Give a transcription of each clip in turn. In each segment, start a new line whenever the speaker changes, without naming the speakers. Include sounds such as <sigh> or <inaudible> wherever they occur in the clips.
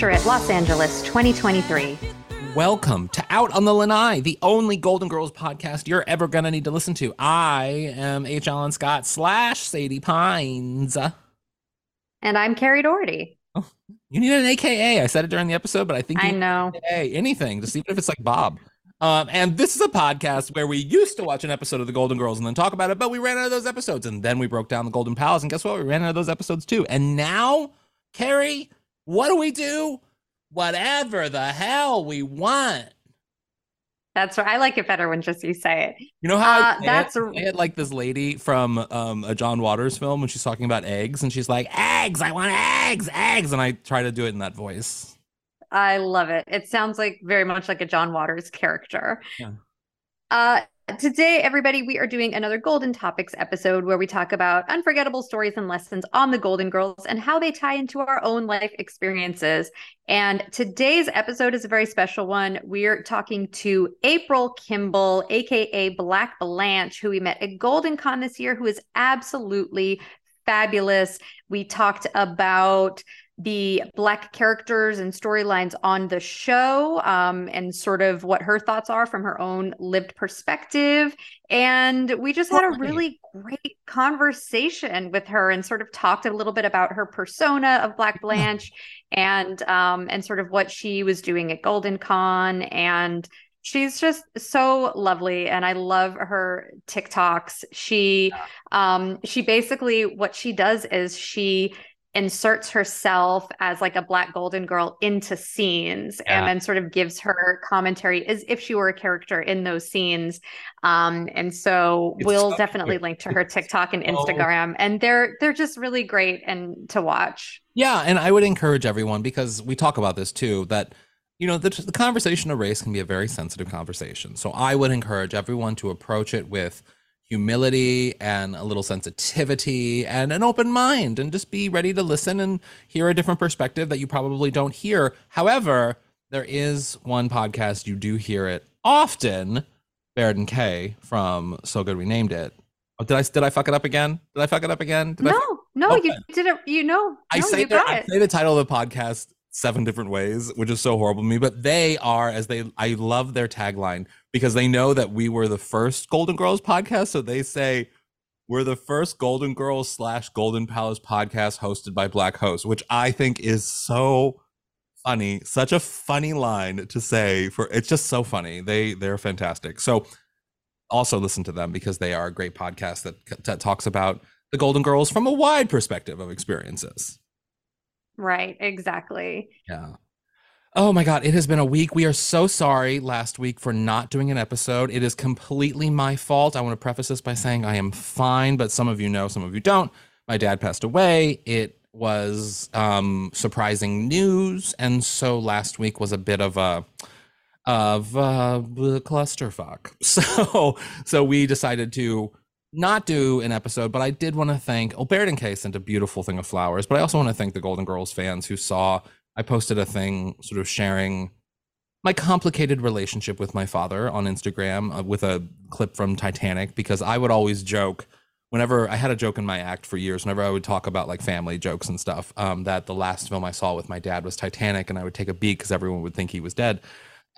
Picture it, Los Angeles, 2023.
Welcome to Out on the Lanai, the only Golden Girls podcast you're ever gonna need to listen to. I am H. Alan Scott slash Sadie Pines.
And I'm Kerri Doherty.
You need an AKA. I said it during the episode, but I think you
I know.
AKA, anything, just even if it's like Bob. Um, and this is a podcast where we used to watch an episode of the Golden Girls and then talk about it, but we ran out of those episodes, and then we broke down the Golden Palace, and guess what? We ran out of those episodes too. And now, Kerri, what do we do? Whatever the hell we want.
That's right. I like it better when just you say it.
You know how
Uh,
I,
that's
it?
a-
I had like this lady from um, a John Waters film when she's talking about eggs, and she's like, "Eggs, I want eggs, eggs," and I try to do it in that voice.
I love it. It sounds like very much like a John Waters character.
Yeah.
Uh, today, everybody, we are doing another Golden Topics episode where we talk about unforgettable stories and lessons on the Golden Girls and how they tie into our own life experiences. And today's episode is a very special one. We're talking to April Kimble, aka Black Blanche, who we met at Golden Con this year, who is absolutely fabulous. We talked about the black characters and storylines on the show um, and sort of what her thoughts are from her own lived perspective. And we just had a really great conversation with her and sort of talked a little bit about her persona of black <laughs> blanche and um, and sort of what she was doing at golden con. And she's just so lovely and i love her tiktoks. She um she basically what she does is she inserts herself as like a black golden girl into scenes
Yeah.
and then sort of gives her commentary as if she were a character in those scenes um and so
It's
we'll
so
definitely link to her tiktok and instagram and they're they're just really great and to watch
Yeah, and I would encourage everyone because we talk about this too that you know the, the conversation of race can be a very sensitive conversation. So I would encourage everyone to approach it with humility and a little sensitivity and an open mind and just be ready to listen and hear a different perspective that you probably don't hear. However, there is one podcast you do hear it often, Baird and Kay from So Good We Named It. Oh, did I did I fuck it up again? Did I fuck it up again? Did I
no no
Okay.
you did it you know
I
no,
say
you got
I say the title of the podcast seven different ways, which is so horrible to me. But they are, as they, I love their tagline because they know that we were the first Golden Girls podcast. So they say we're the first Golden Girls slash Golden Palace podcast hosted by Black hosts, which I think is so funny. Such a funny line to say for. It's just so funny. They they're fantastic. So also listen to them because they are a great podcast that that talks about the Golden Girls from a wide perspective of experiences.
Right exactly
Yeah. Oh my God, it has been a week. We are so sorry last week for not doing an episode. It is completely my fault. I want to preface this by saying I am fine, but some of you know, some of you don't. My dad passed away. It was um, surprising news, and so last week was a bit of a of uh, a clusterfuck. <laughs> So so we decided to not do an episode, but I did want to thank Baird and Kay sent a beautiful thing of flowers, but I also want to thank the Golden Girls fans who saw I posted a thing sort of sharing my complicated relationship with my father on Instagram uh, with a clip from Titanic because I would always joke whenever I had a joke in my act for years whenever I would talk about like family jokes and stuff um, that the last film I saw with my dad was Titanic and I would take a beat because everyone would think he was dead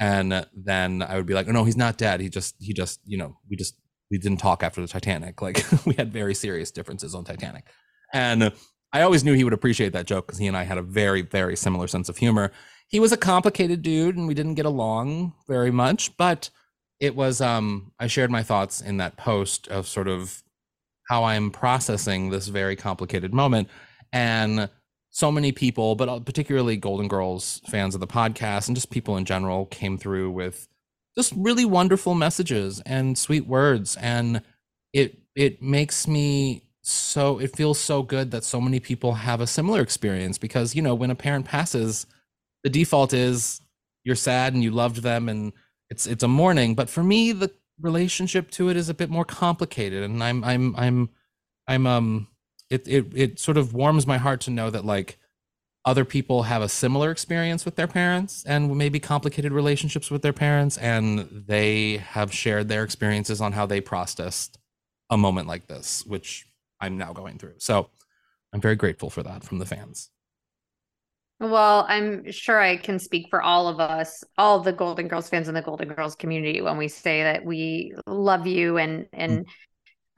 and then I would be like oh no he's not dead. He just he just you know we just we didn't talk after the Titanic. Like <laughs> we had very serious differences on Titanic. And I always knew he would appreciate that joke because he and I had a very, very similar sense of humor. He was a complicated dude and we didn't get along very much, but it was um I shared my thoughts in that post of sort of how I'm processing this very complicated moment. And so many people, but uh, particularly Golden Girls fans of the podcast and just people in general came through with just really wonderful messages and sweet words and it it makes me so it feels so good that so many people have a similar experience because you know when a parent passes the default is you're sad and you loved them and it's it's a mourning. But for me the relationship to it is a bit more complicated and i'm i'm i'm i'm um it it it sort of warms my heart to know that like other people have a similar experience with their parents and maybe complicated relationships with their parents and they have shared their experiences on how they processed a moment like this which i'm now going through. So i'm very grateful for that from the fans.
Well, I'm sure I can speak for all of us, all the Golden Girls fans in the Golden Girls community when we say that we love you and and mm.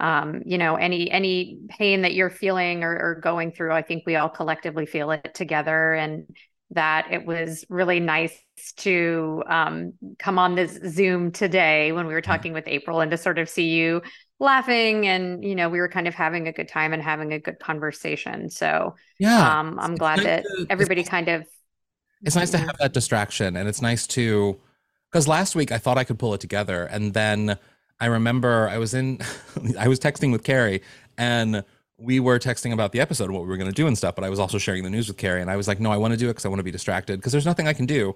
Um, you know, any any pain that you're feeling or, or going through, I think we all collectively feel it together. And that it was really nice to um, come on this Zoom today when we were talking with April and to sort of see you laughing and you know we were kind of having a good time and having a good conversation. So
yeah.
um, I'm
It's
glad
nice
that
to-
everybody
nice-
kind of
it's nice to have that distraction and it's nice to because last week i thought i could pull it together and then i remember i was in <laughs> i was texting with Kerri and we were texting about the episode what we were going to do and stuff but i was also sharing the news with Kerri and i was like no i want to do it because i want to be distracted because there's nothing i can do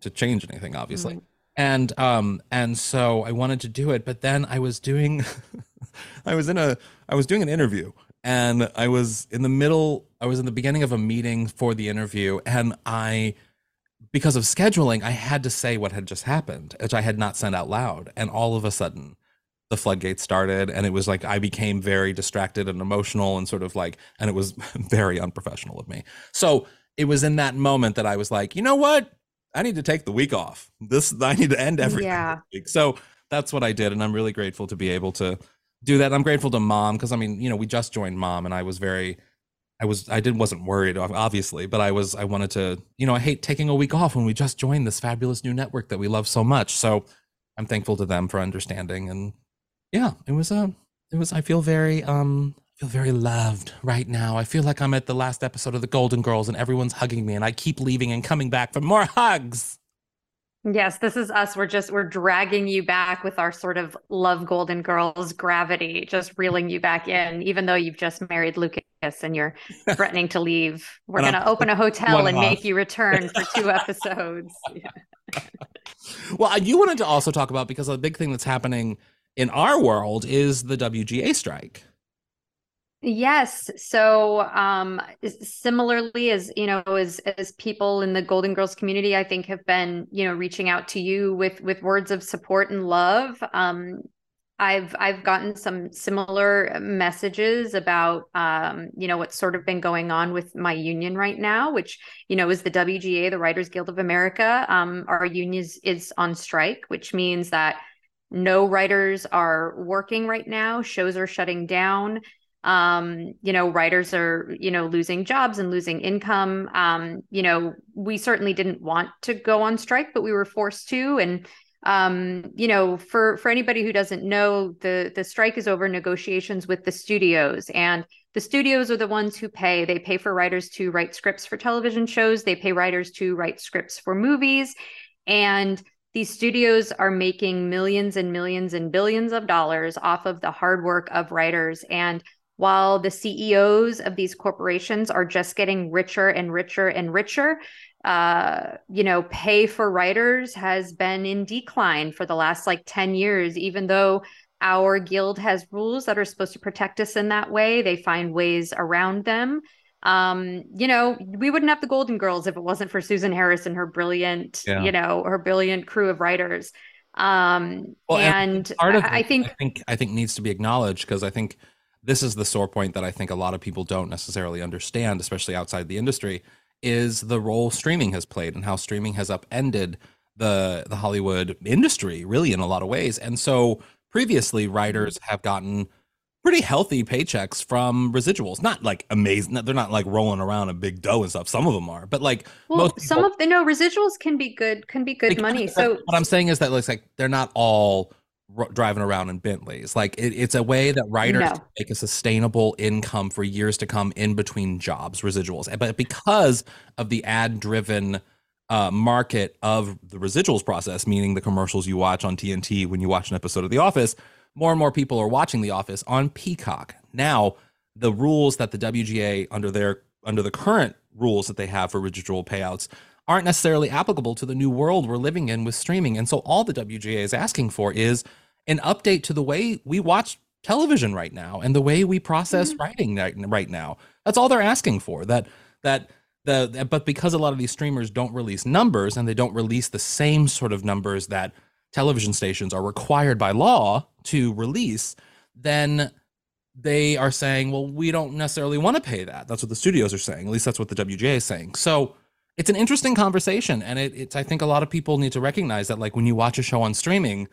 to change anything obviously
Mhm.
and um and so i wanted to do it but then i was doing <laughs> i was in a i was doing an interview and i was in the middle i was in the beginning of a meeting for the interview and i because of scheduling i had to say what had just happened which i had not said out loud and all of a sudden the floodgates started and it was like i became very distracted and emotional and sort of like and it was <laughs> very unprofessional of me. So it was in that moment that i was like you know what? I need to take the week off. This i need to end everything
Yeah.
so that's what i did and i'm really grateful to be able to do that. I'm grateful to mom because i mean you know we just joined mom and i was very I was I did wasn't worried obviously, but I was I wanted to, you know, I hate taking a week off when we just joined this fabulous new network that we love so much. So I'm thankful to them for understanding and yeah, it was a it was I feel very um I feel very loved right now. I feel like I'm at the last episode of the Golden Girls and everyone's hugging me and I keep leaving and coming back for more hugs.
Yes, this is us. We're just we're dragging you back with our sort of love Golden Girls gravity, just reeling you back in, even though you've just married Lucas and you're <laughs> threatening to leave. We're
And
gonna
I'm
open a hotel and
off.
make you return for two <laughs> episodes. Yeah.
Well, you wanted to also talk about because a big thing that's happening in our world is the WGA strike.
Yes. So, um, similarly as, you know, as as people in the Golden Girls community, I think have been, you know, reaching out to you with with words of support and love. Um, I've I've gotten some similar messages about, um, you know, what's sort of been going on with my union right now, which, you know, is the WGA, the Writers Guild of America. Um, our union is, is on strike, which means that no writers are working right now. Shows are shutting down. Um you know writers are you know losing jobs and losing income. Um you know we certainly didn't want to go on strike but we were forced to. And um you know for for anybody who doesn't know the the strike is over negotiations with the studios. And the studios are the ones who pay. They pay for writers to write scripts for television shows. They pay writers to write scripts for movies. And these studios are making millions and millions and billions of dollars off of the hard work of writers and while the CEOs of these corporations are just getting richer and richer and richer, uh, you know, pay for writers has been in decline for the last like 10 years, even though our guild has rules that are supposed to protect us in that way. They find ways around them. Um, you know, we wouldn't have the Golden Girls if it wasn't for Susan Harris and her brilliant,
Yeah.
you know, her brilliant crew of writers. Um,
Well, and
and
part of
I, I think
I think I think needs to be acknowledged because I think this is the sore point that I think a lot of people don't necessarily understand, especially outside the industry, is the role streaming has played and how streaming has upended the the Hollywood industry really in a lot of ways. And so previously writers have gotten pretty healthy paychecks from residuals. Not like amazing. They're not like rolling around a big dough and stuff. Some of them are, but like
Well,
most
some
people-
of the no residuals can be good, can be good money. So
what I'm saying is that looks like they're not all r- driving around in Bentleys. Like it, it's a way that writers
No.
make a sustainable income for years to come in between jobs, residuals. But because of the ad-driven uh, market of the residuals process, meaning the commercials you watch on TNT when you watch an episode of The Office, more and more people are watching The Office on Peacock. Now, the rules that the WGA under their under the current rules that they have for residual payouts aren't necessarily applicable to the new world we're living in with streaming. And so all the WGA is asking for is an update to the way we watch television right now and the way we process mm-hmm. writing right, right now. That's all they're asking for. That that the but because a lot of these streamers don't release numbers and they don't release the same sort of numbers that television stations are required by law to release, then they are saying, well, we don't necessarily want to pay that. That's what the studios are saying. At least that's what the WGA is saying. So it's an interesting conversation. And it, it's, I think a lot of people need to recognize that, like, when you watch a show on streaming,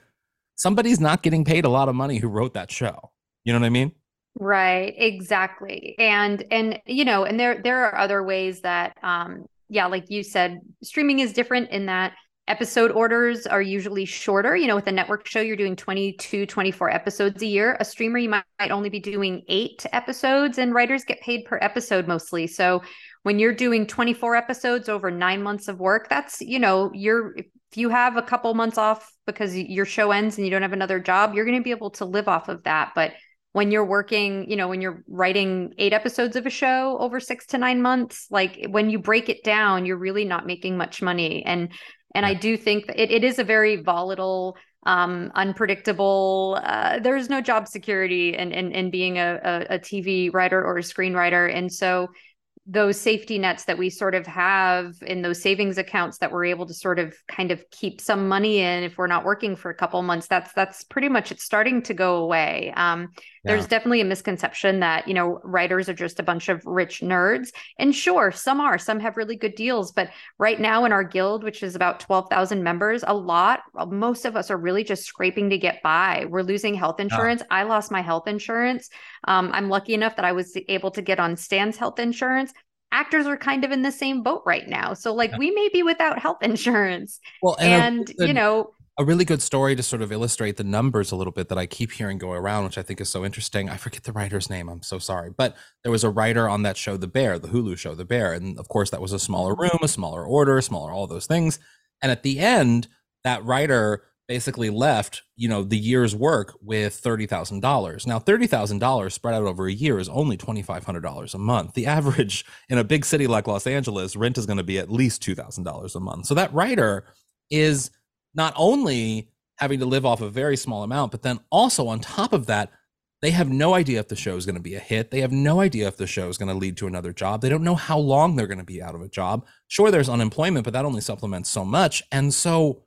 somebody's not getting paid a lot of money who wrote that show. You know what I mean?
Right, exactly. And and you know, and there there are other ways that um yeah, like you said, streaming is different in that episode orders are usually shorter. You know with a network show you're doing 22 24 episodes a year. A streamer you might, might only be doing eight episodes and writers get paid per episode mostly. So when you're doing 24 episodes over nine months of work that's you know you're if you have a couple months off because your show ends and you don't have another job you're going to be able to live off of that. But when you're working, you know, when you're writing eight episodes of a show over six to nine months, like when you break it down, you're really not making much money. And and I do think it, it is a very volatile, um, unpredictable. Uh, there's no job security in in, in being a, a, a TV writer or a screenwriter, and so those safety nets that we sort of have in those savings accounts that we're able to sort of kind of keep some money in if we're not working for a couple months that's that's pretty much it's starting to go away. Um, yeah. there's definitely a misconception that you know writers are just a bunch of rich nerds. And sure some are some have really good deals but right now in our guild which is about 12,000 members a lot most of us are really just scraping to get by. We're losing health insurance. I lost my health insurance um, i'm lucky enough that i was able to get on stan's health insurance actors are kind of in the same boat right now. So like yeah. we may be without health insurance. Well, and, and a, you know,
a really good story to sort of illustrate the numbers a little bit that I keep hearing go around, which I think is so interesting. I forget the writer's name. I'm so sorry, but there was a writer on that show, The Bear, the Hulu show, The Bear, and of course that was a smaller room, a smaller order, smaller all those things. And at the end, that writer basically left, you know, the year's work with $30,000. Now, $30,000 spread out over a year is only $2,500 a month. The <laughs> average in a big city like Los Angeles, rent is going to be at least $2,000 a month. So that writer is not only having to live off a very small amount, but then also on top of that, they have no idea if the show is going to be a hit. They have no idea if the show is going to lead to another job. They don't know how long they're going to be out of a job. Sure, there's unemployment, but that only supplements so much. And so,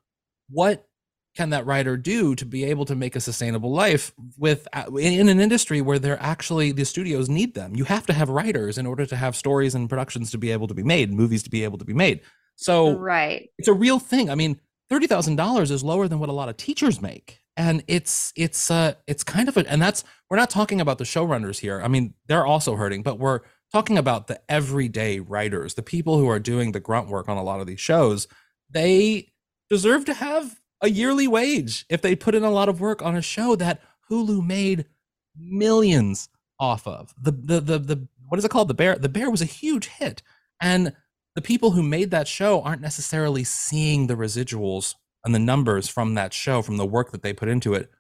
what can that writer do to be able to make a sustainable life with uh, in an industry where they're actually the studios need them? You have to have writers in order to have stories and productions to be able to be made movies to be able to be made. So
right.
it's a real thing. I mean $30000 is lower than what a lot of teachers make. And it's it's uh it's kind of a and that's we're not talking about the showrunners here. I mean they're also hurting but we're talking about the everyday writers the people who are doing the grunt work on a lot of these shows. They deserve to have a yearly wage if they put in a lot of work on a show that Hulu made millions off of. The the the the what is it called? The Bear. The Bear was a huge hit, and the people who made that show aren't necessarily seeing the residuals and the numbers from that show from the work that they put into it.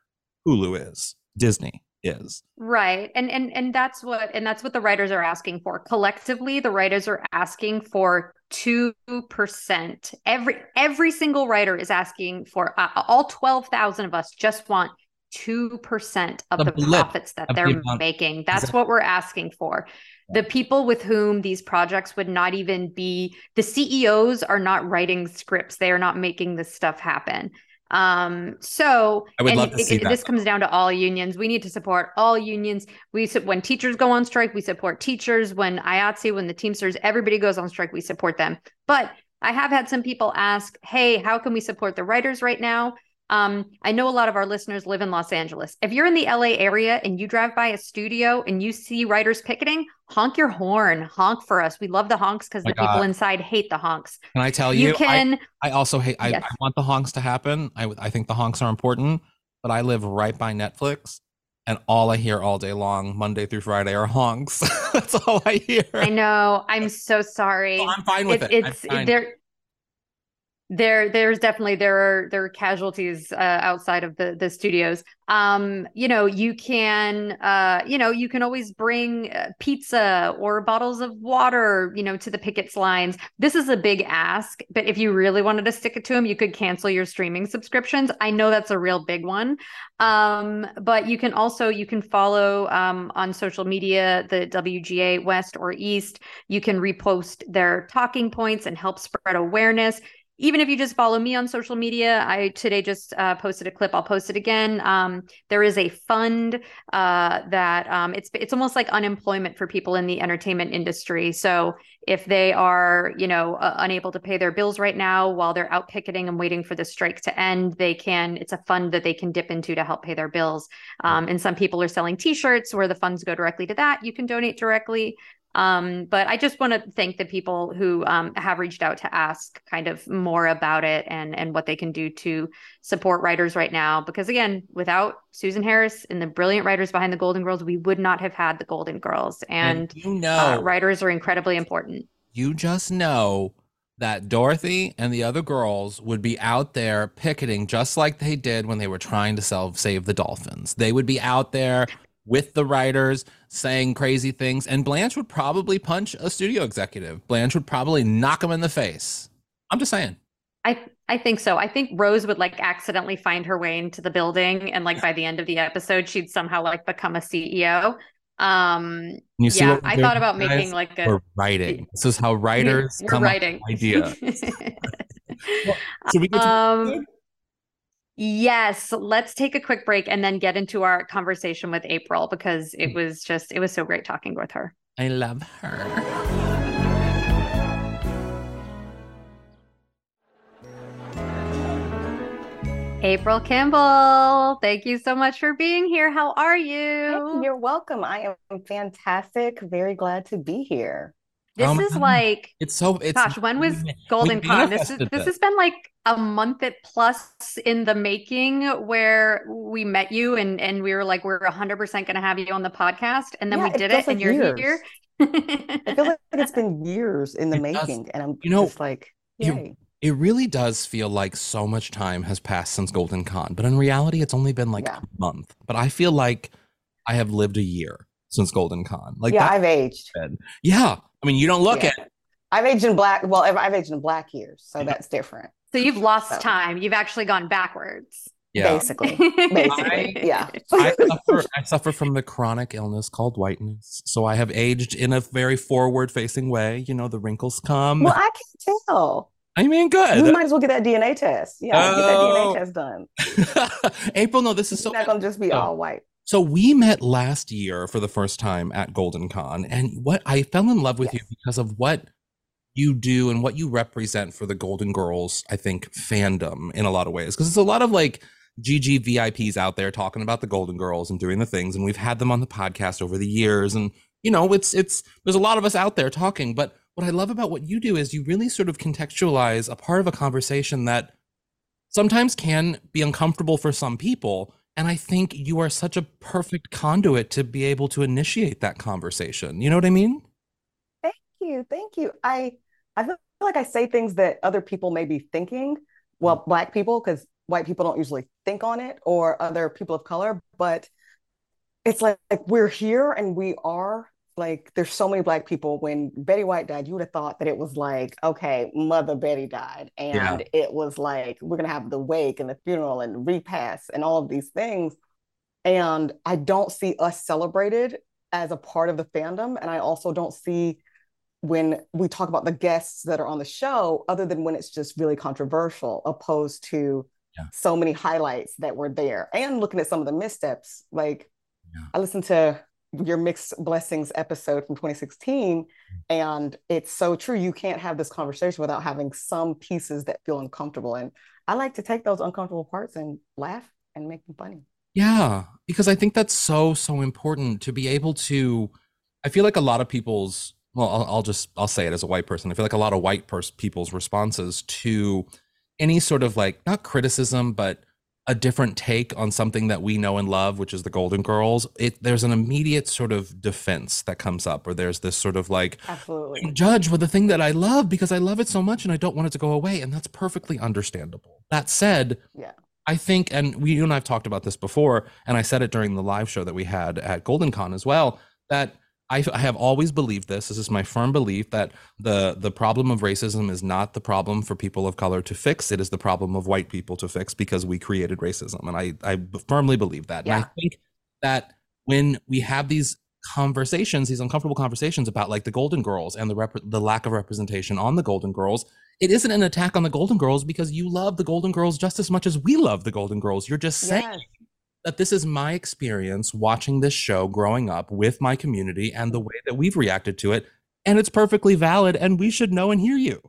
Hulu is Disney is.
Right and and and that's what and that's what the writers are asking for. Collectively the writers are asking for 2% every every single writer is asking for uh, all 12,000 of us just want 2% of the, the profits that they're the making. That's exactly. what we're asking for. The people with whom these projects would not even be the CEOs are not writing scripts. They are not making this stuff happen um, so
I would love to see it,
that. This comes down to all unions. We need to support all unions. We when teachers go on strike, we support teachers. When IATSE, when the Teamsters, everybody goes on strike, we support them. But I have had some people ask, "Hey, how can we support the writers right now?" Um, I know a lot of our listeners live in Los Angeles. If you're in the LA area and you drive by a studio and you see writers picketing, honk your horn, honk for us. We love the honks because the God. people inside hate the honks.
Can I tell you? You can. I, I also hate. I, yes. I, want the honks to happen. I I think the honks are important, but I live right by Netflix, and all I hear all day long, Monday through Friday, are honks. <laughs> That's all I hear.
I know. I'm so sorry.
I'm fine with it.
It's there there there's definitely there are there are casualties uh, outside of the the studios. Um you know you can uh you know you can always bring uh, pizza or bottles of water you know to the pickets lines. This is a big ask but if you really wanted to stick it to them you could cancel your streaming subscriptions. I know that's a real big one. Um but you can also you can follow um on social media the wga west or east. You can repost their talking points and help spread awareness even if you just follow me on social media, I today just uh, posted a clip. I'll post it again. Um, there is a fund uh, that um, it's it's almost like unemployment for people in the entertainment industry. So if they are, you know, uh, unable to pay their bills right now while they're out picketing and waiting for the strike to end, they can. It's a fund that they can dip into to help pay their bills. Um, and some people are selling T-shirts where the funds go directly to that. You can donate directly. Um, but I just want to thank the people who um, have reached out to ask kind of more about it and and what they can do to support writers right now. Because again, without Susan Harris and the brilliant writers behind the Golden Girls, we would not have had the Golden Girls. And,
And you
uh,
know,
writers are incredibly important.
you just know that Dorothy and the other girls would be out there picketing just like they did when they were trying to sell, save the dolphins. They would be out there with the writers saying crazy things, and Blanche would probably punch a studio executive. Blanche would probably knock him in the face. I'm just saying.
I I think so. I think Rose would like accidentally find her way into the building, and like by the end of the episode, she'd somehow like become a CEO. Um,
You see
yeah, I thought about
guys?
making like a
We're writing. This is how writers
We're
come up
writing
with ideas. <laughs> Should we get
um, yes, let's take a quick break and then get into our conversation with April because
Hmm.
it was just it was so great talking with her.
I love her.
April Kimble, thank you so much for being here. How are you?
You're welcome. I am fantastic. Very glad to be here.
This
Oh
is
God.
like
It's so it's
Gosh, when was Golden Con? This is this
this.
has been like a month at plus in the making where we met you and and we were like we're 100% going to have you on the podcast and then
Yeah,
we did
feels
it and
like
you're
years.
here.
I feel like it's been years in the
It does.
making, and I'm
You know,
just like,
you-
yay.
It really does feel like so much time has passed since Golden Con, but in reality, it's only been like
Yeah.
a month. But I feel like I have lived a year since Golden Con. Like
yeah, I've aged.
good. Yeah. I mean, you don't look
Yeah.
it.
I've aged in black. Well, I've I've aged in black years, so that's different.
So you've lost
So.
time. You've actually gone backwards.
Yeah.
Basically, <laughs> basically,
I-
yeah.
I suffer, I suffer from the chronic illness called whiteness. So I have aged in a very forward facing way. You know, the wrinkles come.
Well, I can tell.
I mean, good.
You might as well get that DNA test. Yeah, get that
Oh.
DNA test done. <laughs>
April, no, this is
It's
so
not gonna just be
Oh.
all white.
So we met last year for the first time at Golden Con, and what I fell in love with you because of what you do and what you represent for the Golden Girls, I think, fandom in a lot of ways. Because it's a lot of like GG VIPs out there talking about the Golden Girls and doing the things, and we've had them on the podcast over the years. And you know, it's it's there's a lot of us out there talking, but what I love about what you do is you really sort of contextualize a part of a conversation that sometimes can be uncomfortable for some people. And I think you are such a perfect conduit to be able to initiate that conversation. You know what I mean?
Thank you, thank you. I I feel like I say things that other people may be thinking. Well, mm. black people, because white people don't usually think on it, or other people of color. But it's like, like we're here and we are like there's so many black people. When Betty White died, you would have thought that it was like, okay, Mother Betty died, and
Yeah.
it was like we're gonna have the wake and the funeral and repast and all of these things. And I don't see us celebrated as a part of the fandom, and I also don't see when we talk about the guests that are on the show, other than when it's just really controversial, opposed to
Yeah.
so many highlights that were there. And looking at some of the missteps, like
Yeah.
I listened to your Mixed Blessings episode from 2016, mm. and it's so true. You can't have this conversation without having some pieces that feel uncomfortable. And I like to take those uncomfortable parts and laugh and make them funny.
Yeah, because I think that's so, so important to be able to. I feel like a lot of people's, well, I'll, I'll just, I'll say it as a white person. I feel like a lot of white pers- people's responses to any sort of like, not criticism, but a different take on something that we know and love, which is the Golden Girls, it there's an immediate sort of defense that comes up, or there's this sort of like
Absolutely.
judge with the thing that I love because I love it so much and I don't want it to go away, and that's perfectly understandable. That said,
Yeah.
I think, and we you and I've talked about this before, and I said it during the live show that we had at Golden Con as well, that I, I have always believed this. This is my firm belief that the the problem of racism is not the problem for people of color to fix. It is the problem of white people to fix because we created racism, and I I firmly believe that. And I think that when we have these conversations, these uncomfortable conversations about like the Golden Girls and the rep- the lack of representation on the Golden Girls, it isn't an attack on the Golden Girls because you love the Golden Girls just as much as we love the Golden Girls. You're just saying
Yes.
That this is my experience watching this show growing up with my community and the way that we've reacted to it. And it's perfectly valid, and we should know and hear you.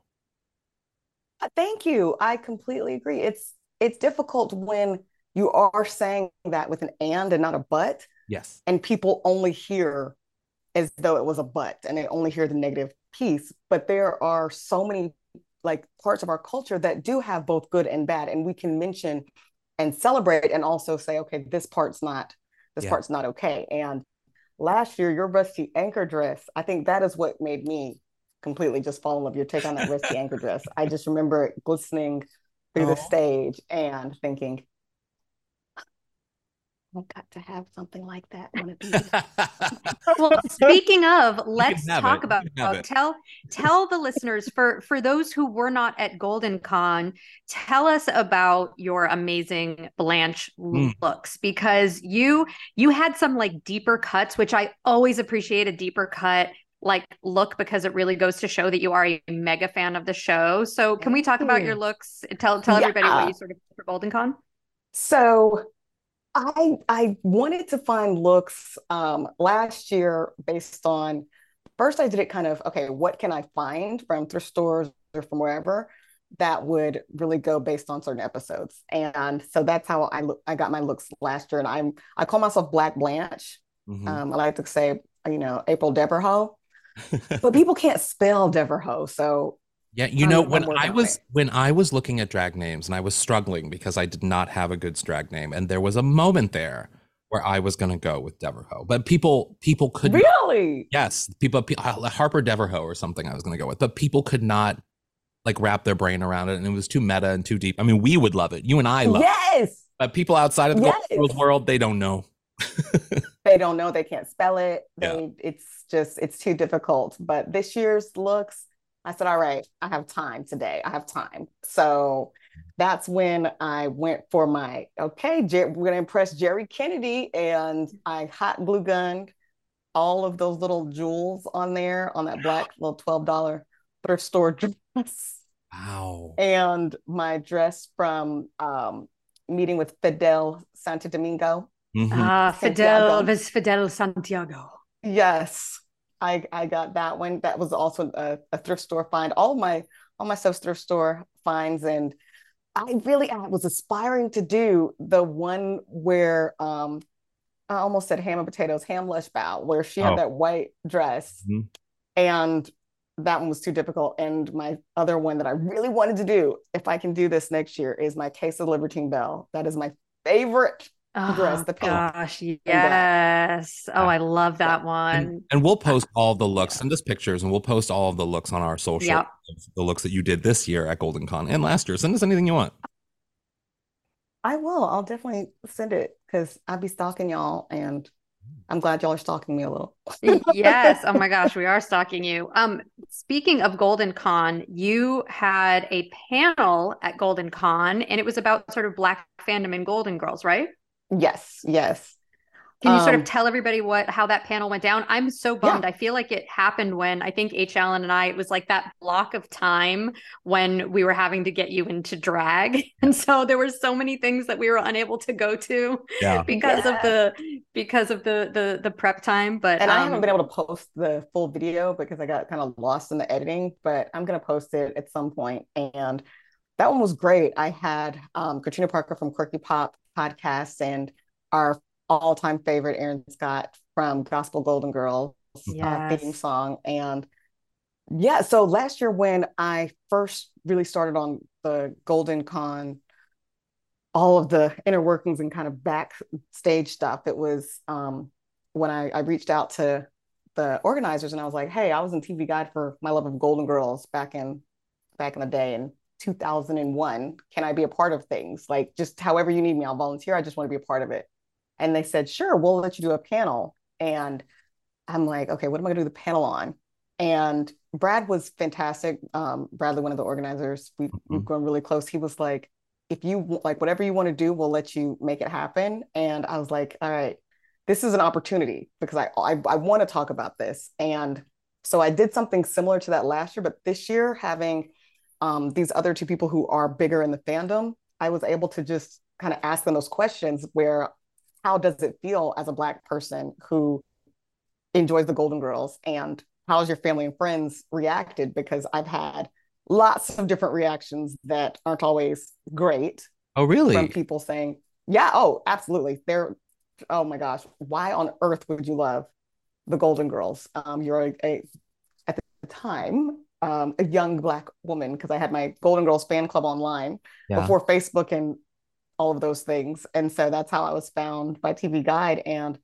Uh, Thank you. I completely agree. It's it's difficult when you are saying that with an and and not a but,
Yes.
and people only hear as though it was a but, and they only hear the negative piece. But there are so many like parts of our culture that do have both good and bad, and we can mention and celebrate, and also say, okay, this part's not this
Yeah.
part's not okay. And last year, your rusty anchor dress, I think that is what made me completely just fall in love. Your take on that rusty <laughs> anchor dress. I just remember glistening through the
Oh.
stage and thinking, I've got to have something like that one of these.
well speaking of let's talk
it.
About
it.
tell tell the listeners for for those who were not at golden con tell us about your amazing blanche
Mm.
looks because you you had some like deeper cuts which i always appreciate a deeper cut like look because it really goes to show that you are a mega fan of the show so can we talk about your looks tell tell everybody what you sort of did for golden con
So I I wanted to find looks um, last year based on first I did it kind of okay, what can I find from thrift stores or from wherever that would really go based on certain episodes. And so that's how I look I got my looks last year. And I'm I call myself Black Blanche.
Mhm.
Um, I like to say, you know, April Devereaux, <laughs> but people can't spell Devereaux. So
Yeah, you know, when I was
it.
when I was looking at drag names and I was struggling because I did not have a good drag name, and there was a moment there where I was going to go with Devereaux, but people people could
really,
yes, people pe- uh, Harper Devereaux or something I was going to go with, but people could not like wrap their brain around it, and it was too meta and too deep. I mean, we would love it, you and I love, it,
yes.
but people outside of the
Yes.
World, they don't know. <laughs>
they don't know they can't spell it
Yeah.
they it's just it's too difficult but this year's looks i said all right i have time today. I have time. So that's when i went for my okay Jer- we're going to impress jerry kennedy and i hot glue gunned all of those little jewels on there on that black little $12 thrift store <laughs> dress.
Wow.
and my dress from um, meeting with fidel santo domingo.
Mhm.
ah fidel vis fidel santiago.
Yes, I I got that one. That was also a, a thrift store find. All my all my stuff thrift store finds, and I really I was aspiring to do the one where um I almost said ham and potatoes, ham lush bow, where she had
Oh.
that white dress,
Mhm.
and that one was too difficult. And my other one that I really wanted to do, if I can do this next year, is my case of Libertine Belle. That is my favorite. Dress,
Oh
the pink
gosh, yes. Oh, I love that one.
and we'll post <laughs> all the looks, send us pictures, and we'll post all of the looks on our social.
Yep.
The looks that you did this year at Golden Con and last year. Send us anything you want.
I will. I'll definitely send it because I'll be stalking y'all, and I'm glad y'all are stalking me a little. <laughs>
yes. Oh my gosh, we are stalking you. Um, speaking of Golden Con, you had a panel at Golden Con, and it was about sort of Black fandom and Golden Girls, right?
Yes, yes.
Can you sort of
Um,
tell everybody what how that panel went down? I'm so bummed. I feel like it happened when I think H. Alan and I, it was like that block of time when we were having to get you into drag. <laughs> And so there were so many things that we were unable to go to
Yeah. <laughs>
because of the because of the the the prep time. But
And I
um,
haven't been able to post the full video because I got kind of lost in the editing, but I'm gonna post it at some point. And that one was great. I had um, Katrina Parker from Quirky Pop podcast and our all-time favorite Aaron Scott from Gospel Golden Girls uh, theme song. And yeah, so last year when I first really started on the Golden Con all of the inner workings and kind of backstage stuff. It was um, when I, I reached out to the organizers and I was like, hey, I was in TV Guide for my love of Golden Girls back in back in the day in 2001. Can I be a part of things? Like just however you need me, I'll volunteer. I just want to be a part of it. And they said, sure, we'll let you do a panel. And I'm like, okay, what am I gonna do the panel on? And Brad was fantastic. Um, Bradley, one of the organizers, we, mm-hmm. we've grown really close. He was like, if you like whatever you want to do, we'll let you make it happen. And I was like, all right, this is an opportunity because I I, I want to talk about this. And so I did something similar to that last year, but this year having um, these other two people who are bigger in the fandom, I was able to just kind of ask them those questions where how does it feel as a black person who enjoys the Golden Girls and how's your family and friends reacted because I've had lots of different reactions that aren't always great.
Oh, really?
From people saying, yeah, oh, absolutely. They're, oh my gosh, why on earth would you love the Golden Girls? Um, you're a, a at the time, um, a young black woman, because I had my Golden Girls fan club online yeah. before Facebook and all of those things. And so that's how I was found by TV Guide. And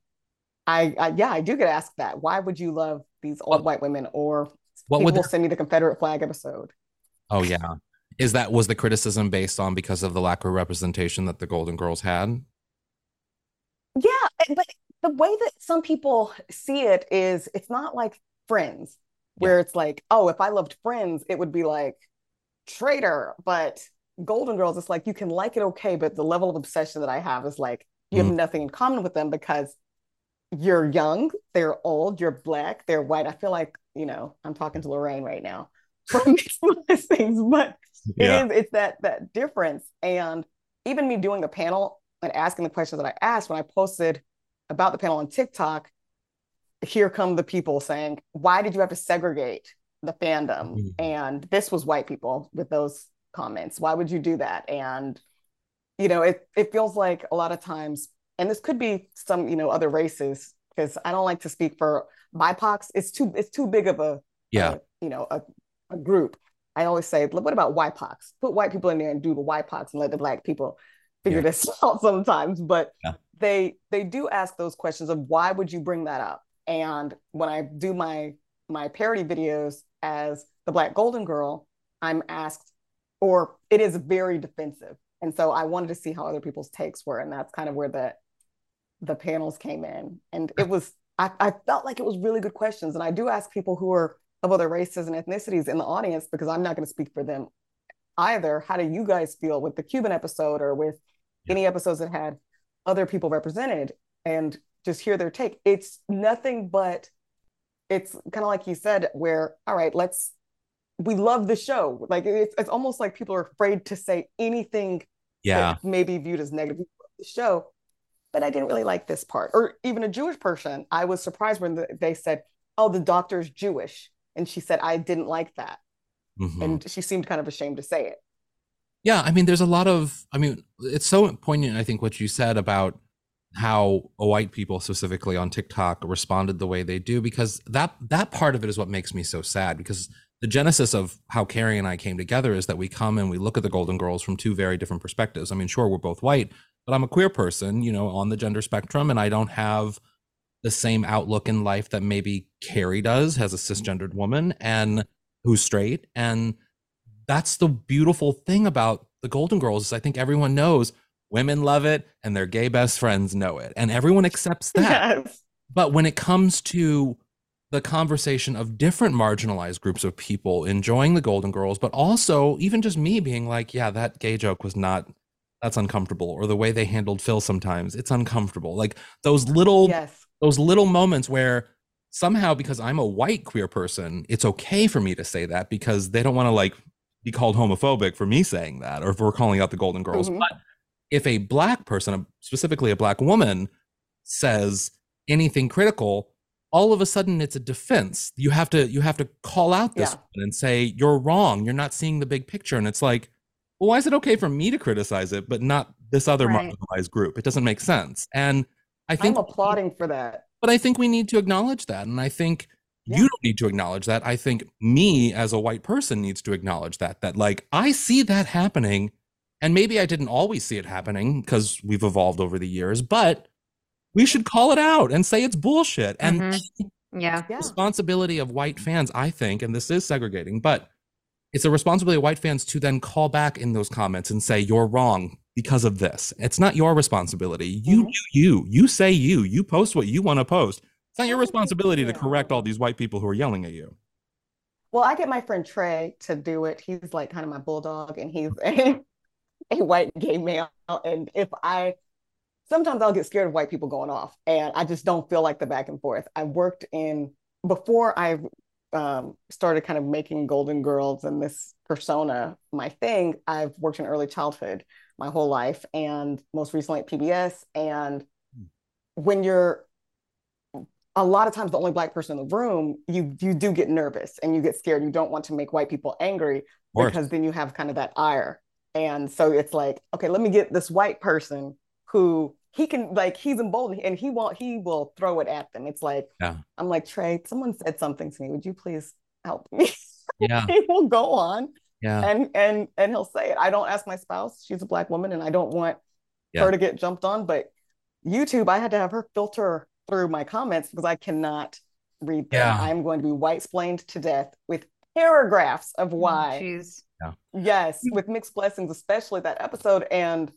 I, I yeah, I do get asked that. Why would you love these old white women? Or what people would send me the Confederate flag episode.
Oh yeah. Is that was the criticism based on because of the lack of representation that the Golden Girls had?
Yeah, but the way that some people see it is it's not like Friends, where yeah. it's like, oh, if I loved Friends, it would be like traitor. But Golden Girls, it's like you can like it okay, but the level of obsession that I have is like you mm. have nothing in common with them because you're young, they're old, you're black, they're white. I feel like, you know, I'm talking to Lorraine right now <laughs> from these things, but yeah. it is it's that that difference. And even me doing the panel and asking the questions that I asked when I posted about the panel on TikTok, here come the people saying, Why did you have to segregate the fandom? Mm-hmm. And this was white people with those comments. Why would you do that? And you know, it it feels like a lot of times, and this could be some, you know, other races, because I don't like to speak for BIPOCs. It's too it's too big of a
yeah, a,
you know, a a group, I always say, what about WIPOCs? Put white people in there and do the WIPOCs and let the black people figure yeah. this <laughs> out sometimes. But yeah. they they do ask those questions of why would you bring that up? And when I do my my parody videos as the Black Golden Girl, I'm asked, or it is very defensive. And so I wanted to see how other people's takes were. And that's kind of where the the panels came in. And it was I, I felt like it was really good questions. And I do ask people who are of other races and ethnicities in the audience because I'm not going to speak for them either. How do you guys feel with the Cuban episode or with yeah. any episodes that had other people represented and just hear their take? It's nothing but it's kind of like you said, where all right, let's we love the show. Like it's it's almost like people are afraid to say anything
yeah
that may be viewed as negative the show. But I didn't really like this part. Or even a Jewish person, I was surprised when the, they said, "Oh, the doctor's Jewish." And she said, I didn't like that. Mm-hmm. And she seemed kind of ashamed to say it.
Yeah. I mean, there's a lot of, I mean, it's so poignant, I think, what you said about how white people specifically on TikTok responded the way they do, because that that part of it is what makes me so sad because the genesis of how Kerri and I came together is that we come and we look at the Golden Girls from two very different perspectives. I mean, sure, we're both white, but I'm a queer person, you know, on the gender spectrum, and I don't have the same outlook in life that maybe Kerri does as a cisgendered woman and who's straight. And that's the beautiful thing about the Golden Girls is I think everyone knows women love it and their gay best friends know it. And everyone accepts that. Yes. But when it comes to the conversation of different marginalized groups of people enjoying the Golden Girls, but also even just me being like, yeah, that gay joke was not that's uncomfortable or the way they handled Phil sometimes it's uncomfortable like those little yes those little moments where somehow because I'm a white queer person, it's okay for me to say that because they don't want to like be called homophobic for me saying that or if we're calling out the Golden Girls. Mm-hmm. But if a black person, specifically a black woman, says anything critical, all of a sudden it's a defense. You have to you have to call out this yeah. and say you're wrong. You're not seeing the big picture, and it's like, well, why is it okay for me to criticize it, but not this other right. marginalized group? It doesn't make sense. And I think
I'm applauding for that.
But I think we need to acknowledge that. And I think yeah. you don't need to acknowledge that. I think me as a white person needs to acknowledge that, that like I see that happening. And maybe I didn't always see it happening because we've evolved over the years, but we should call it out and say it's bullshit. And
Mm-hmm. Yeah.
Yeah.
responsibility of white fans, I think, and this is segregating, but it's a responsibility of white fans to then call back in those comments and say, you're wrong because of this. It's not your responsibility. You
Mhm.
do you. You say you. You post what you want to post. It's not your responsibility to correct all these white people who are yelling at you.
Well, I get my friend Trey to do it. He's like kind of my bulldog, and he's <laughs> a, white gay male. And if I sometimes I'll get scared of white people going off, and I just don't feel like the back and forth. I worked in before I um, started kind of making Golden Girls and this persona my thing. I've worked in early childhood my whole life, and most recently at PBS. And when you're a lot of times the only black person in the room, you you do get nervous and you get scared. You don't want to make white people angry because then you have kind of that ire. And so it's like, okay, let me get this white person who he can like he's emboldened and he won't he will throw it at them. It's like
Yeah.
I'm like, Trey, someone said something to me. Would you please help me? <laughs>
Yeah.
he will go on
Yeah.
and and and he'll say it. I don't ask my spouse. She's a black woman and I don't want
Yeah.
her to get jumped on. But YouTube, I had to have her filter through my comments because I cannot read them.
Yeah.
I'm going to be white splained to death with paragraphs of mm, why.
Jeez.
Yes, with mixed blessings, especially that episode and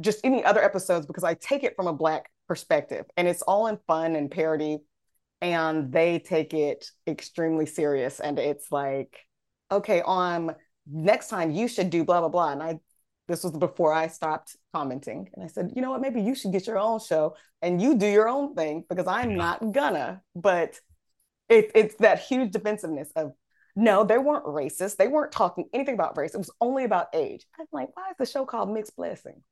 just any other episodes because I take it from a black perspective and it's all in fun and parody and they take it extremely serious and it's like okay on next time you should do blah blah blah and I this was before I stopped commenting and I said you know what? Maybe you should get your own show and you do your own thing because I'm not gonna. But it, it's that huge defensiveness of no, they weren't racist. They weren't talking anything about race. It was only about age. I'm like, why is the show called Mixed Blessing?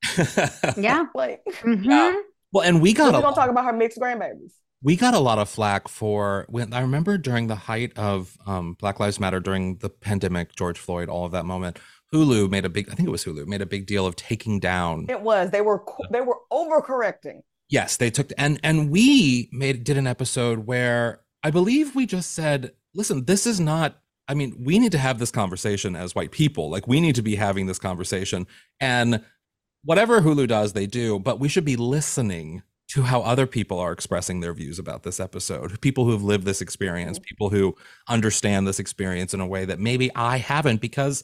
Yeah. <laughs>
Like,
mm-hmm.
well, and we got.
we're
got a
gonna talk about her mixed grandbabies.
we got a lot of flack for when I remember during the height of um, Black Lives Matter during the pandemic, George Floyd, all of that moment. Hulu made a big, I think it was Hulu, made a big deal of taking down
It was. They were they were overcorrecting.
Yes, they took and and we made did an episode where I believe we just said, listen, this is not I mean, we need to have this conversation as white people. Like we need to be having this conversation and whatever Hulu does, they do, but we should be listening to how other people are expressing their views about this episode. People who have lived this experience, mm-hmm. people who understand this experience in a way that maybe I haven't because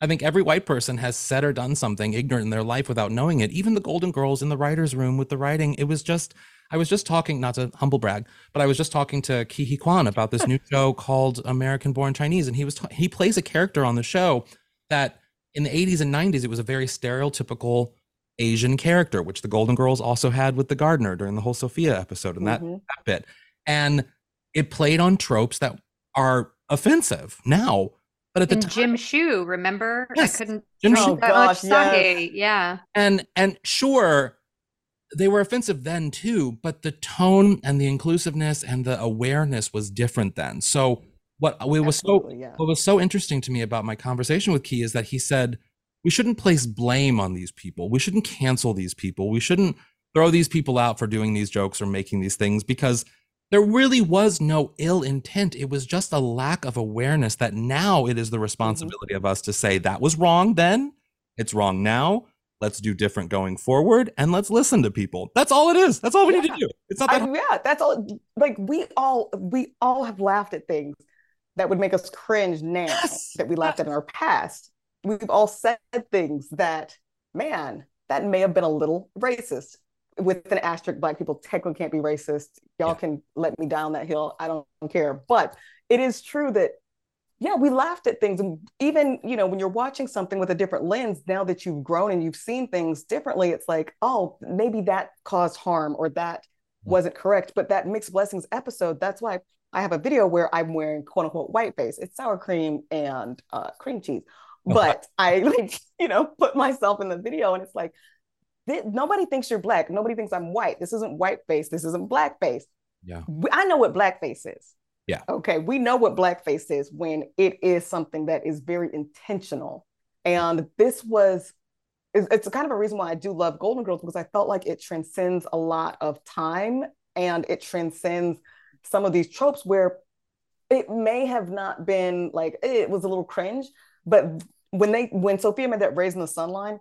I think every white person has said or done something ignorant in their life without knowing it. Even the Golden Girls in the writer's room with the writing, it was just, I was just talking, not to humble brag, but I was just talking to Ke Huy Quan about this new show called American Born Chinese. And he was, ta- he plays a character on the show that in the 80s and 90s, it was a very stereotypical Asian character, which the Golden Girls also had with the gardener during the whole Sophia episode and that,
Mhm.
that bit. And it played on tropes that are offensive now. But at the
And
time,
Jim Shoe, remember?
Yes.
I couldn't
Jim
drink
Oh,
that much
gosh, yes.
Yeah.
and and sure they were offensive then too but the tone and the inclusiveness and the awareness was different then. So what was so
yeah.
what was so interesting to me about my conversation with Ke is that he said we shouldn't place blame on these people. We shouldn't cancel these people. We shouldn't throw these people out for doing these jokes or making these things because there really was no ill intent. It was just a lack of awareness that now it is the mm-hmm. responsibility of us to say that was wrong then. It's wrong now let's do different going forward and let's listen to people that's all it is that's all we need to do it's not that
I, yeah, that's all. Like we all we all have laughed at things that would make us cringe now
Yes.
that we laughed at in our past. We've all said things that, man, that may have been a little racist. With an asterisk, black people technically can't be racist. Y'all
Yeah.
can let me down that hill. I don't care. But it is true that, yeah, we laughed at things. And even, you know, when you're watching something with a different lens, now that you've grown and you've seen things differently, it's like, oh, maybe that caused harm or that wasn't correct. But that mixed blessings episode, that's why I have a video where I'm wearing quote unquote white face. It's sour cream and uh, cream cheese. But I <laughs> like, you know, put myself in the video and it's like, th- nobody thinks you're black. Nobody thinks I'm white. This isn't white face. This isn't black face.
Yeah.
I know what blackface is.
Yeah.
Okay. We know what blackface is when it is something that is very intentional. And this was, it's, kind of a reason why I do love Golden Girls because I felt like it transcends a lot of time and it transcends some of these tropes where it may have not been like it was a little cringe, but when they when Sophia made that Raisin in the Sun line,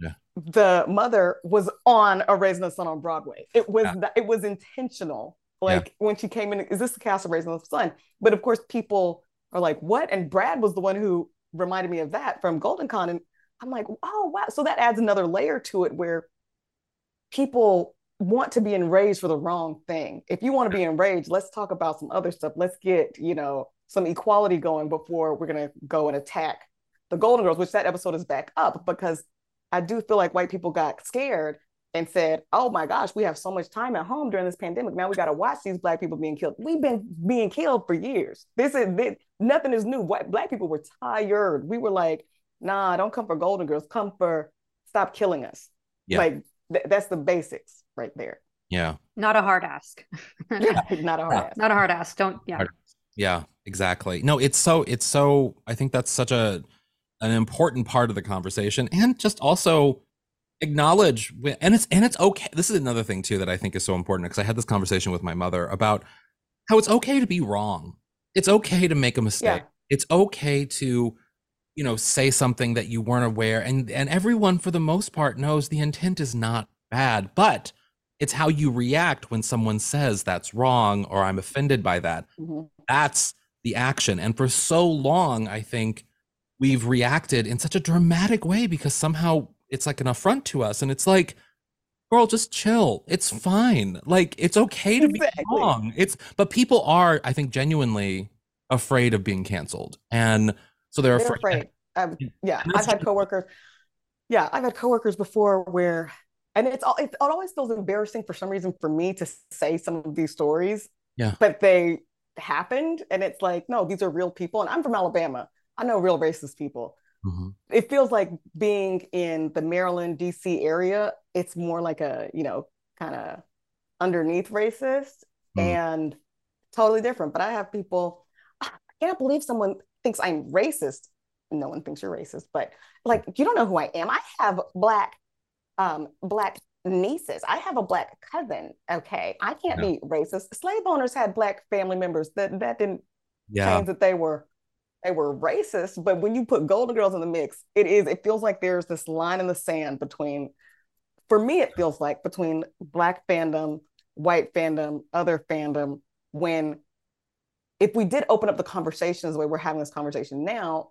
Yeah.
the mother was on a Raising the Sun on Broadway. It was
Yeah.
it was intentional. Like when she came in, is this the cast of Raising the Sun? But of course, people are like, "What?" And Brad was the one who reminded me of that from Golden Con, and I'm like, "Oh wow!" So that adds another layer to it where people want to be enraged for the wrong thing. If you want to be enraged, let's talk about some other stuff. Let's get you know some equality going before we're gonna go and attack the Golden Girls, which that episode is back up because I do feel like white people got scared and said, "Oh my gosh, we have so much time at home during this pandemic. Now we got to watch these black people being killed. We've been being killed for years. This is this, nothing is new. White black people were tired. We were like, nah, don't come for Golden Girls. Come for stop killing us.
Yeah.
Like th- that's the basics right there.
Yeah.
Not a hard ask. <laughs>
Not a hard
Yeah.
ask.
Not a hard ask. Don't yeah.
Hard- Yeah, exactly. No, it's so it's so I think that's such a an important part of the conversation and just also acknowledge and it's and it's okay. This is another thing too that I think is so important because I had this conversation with my mother about how it's okay to be wrong. It's okay to make a mistake. It's okay to you know say something that you weren't aware and and everyone for the most part knows the intent is not bad, but it's how you react when someone says that's wrong or I'm offended by that
Mhm.
that's the action. And for so long, I think we've reacted in such a dramatic way because somehow it's like an affront to us. And it's like, girl, just chill. It's mm. fine. Like it's okay to
Exactly.
be wrong. It's but people are, I think, genuinely afraid of being canceled. And so they're,
They're
afraid.
afraid. Yeah, I've had coworkers. Yeah, I've had coworkers before where, and it's all it always feels embarrassing for some reason for me to say some of these stories.
Yeah.
But they happened, and it's like, no, these are real people, and I'm from Alabama. I know real racist people.
Mhm.
It feels like being in the Maryland, DC area. It's more like a you know kind of underneath racist
Mhm.
and totally different. But I have people. "Ah, I can't believe someone thinks I'm racist. No one thinks you're racist, but like you don't know who I am. I have black, um, black nieces. I have a black cousin. Okay, I can't
Yeah.
be racist. Slave owners had black family members. That that didn't
Yeah.
change that they were they were racist. But when you put Golden Girls in the mix, it is. It feels like there's this line in the sand between. For me, it feels like between black fandom, white fandom, other fandom. When if we did open up the conversations the way we're having this conversation now,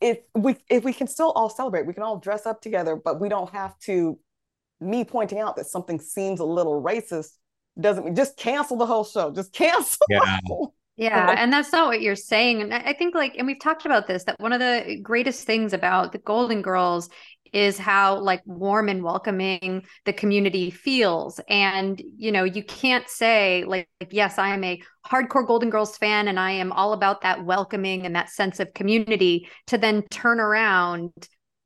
if we if we can still all celebrate, we can all dress up together, but we don't have to. Me pointing out that something seems a little racist doesn't mean just cancel the whole show. Just cancel.
Yeah.
Yeah, and that's not what you're saying. And I I think like, and we've talked about this, that one of the greatest things about the Golden Girls is how like warm and welcoming the community feels. And you know, you can't say like, yes, I am a hardcore Golden Girls fan and I am all about that welcoming and that sense of community to then turn around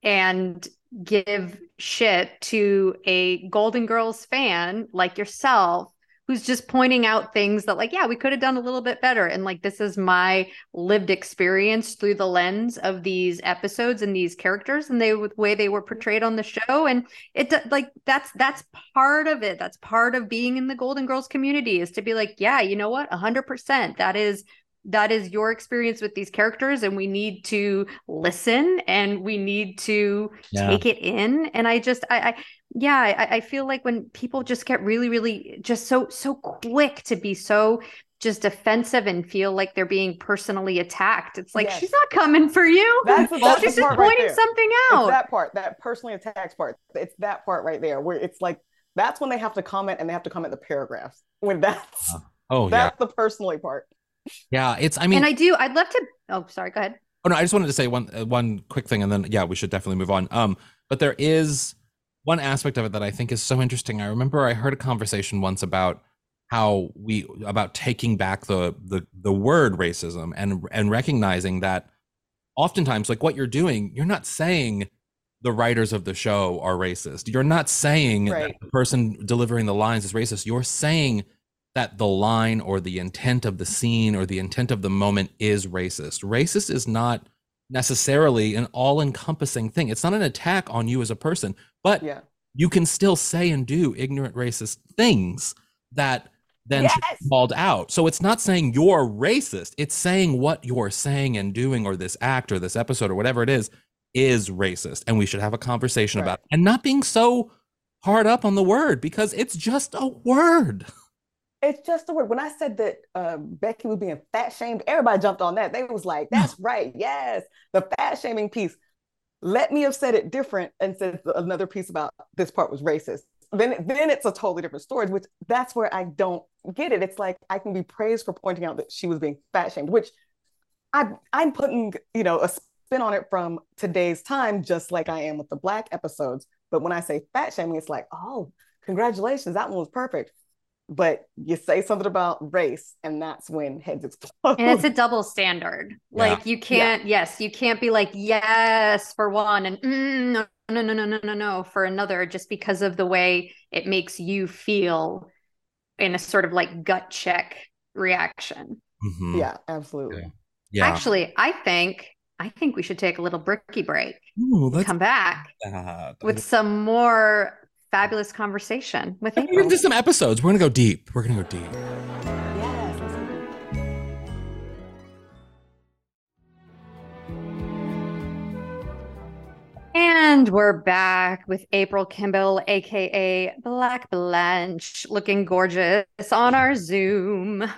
and give shit to a Golden Girls fan like yourself who's just pointing out things that like yeah we could have done a little bit better. And like this is my lived experience through the lens of these episodes and these characters and they the way they were portrayed on the show. And it like that's that's part of it. That's part of being in the golden girls community is to be like yeah you know what? 100% that is that is your experience with these characters and we need to listen and we need to
Yeah.
take it in and i just i, I yeah I, I feel like when people just get really really just so so quick to be so just defensive and feel like they're being personally attacked it's like
Yes.
she's not coming for you
That's, that's
she's
the
just
part right
pointing
there.
something
It's
out
that part, that personally attacks part. It's that part right there where it's like that's when they have to comment and they have to comment the paragraphs. When that's
Oh yeah.
that's the personally part.
Yeah. It's I mean
and i do i'd love to oh sorry go ahead
Oh no, I just wanted to say one uh, one quick thing, and then yeah, we should definitely move on. Um, but there is one aspect of it that I think is so interesting. I remember I heard a conversation once about how we about taking back the the the word racism and and recognizing that oftentimes, like what you're doing, you're not saying the writers of the show are racist. You're not saying that the person delivering the lines is racist. You're saying that the line or the intent of the scene or the intent of the moment is racist. Racist is not necessarily an all encompassing thing. It's not an attack on you as a person, but
Yeah.
you can still say and do ignorant racist things that then
Yes.
called out. So it's not saying you're racist. It's saying what you're saying and doing or this act or this episode or whatever it is is racist and we should have a conversation about it and not being so hard up on the word because it's just a word. <laughs>
It's just a word. When I said that uh, Becky was being fat shamed, everybody jumped on that. They was like, "That's <laughs> right, yes, the fat shaming piece." Let me have said it different and said another piece about this part was racist. Then, then it's a totally different story. Which that's where I don't get it. It's like I can be praised for pointing out that she was being fat shamed, which I I'm putting you know a spin on it from today's time, just like I am with the black episodes. But when I say fat shaming, it's like, oh, congratulations, that one was perfect but you say something about race and that's when heads explode
and it's a double standard
Yeah.
like you can't yes you can't be like yes for one and mm, no no no no no no no for another just because of the way it makes you feel in a sort of like gut check reaction
Mhm.
yeah absolutely
Yeah.
actually i think i think we should take a little bricky break
Ooh, let's
come back
that.
with some more fabulous conversation with April.
We're gonna do some episodes. We're gonna go deep. We're gonna go deep.
yes let's do it.
And we're back with April Kimble, aka Black Blanche, looking gorgeous on our Zoom. <laughs>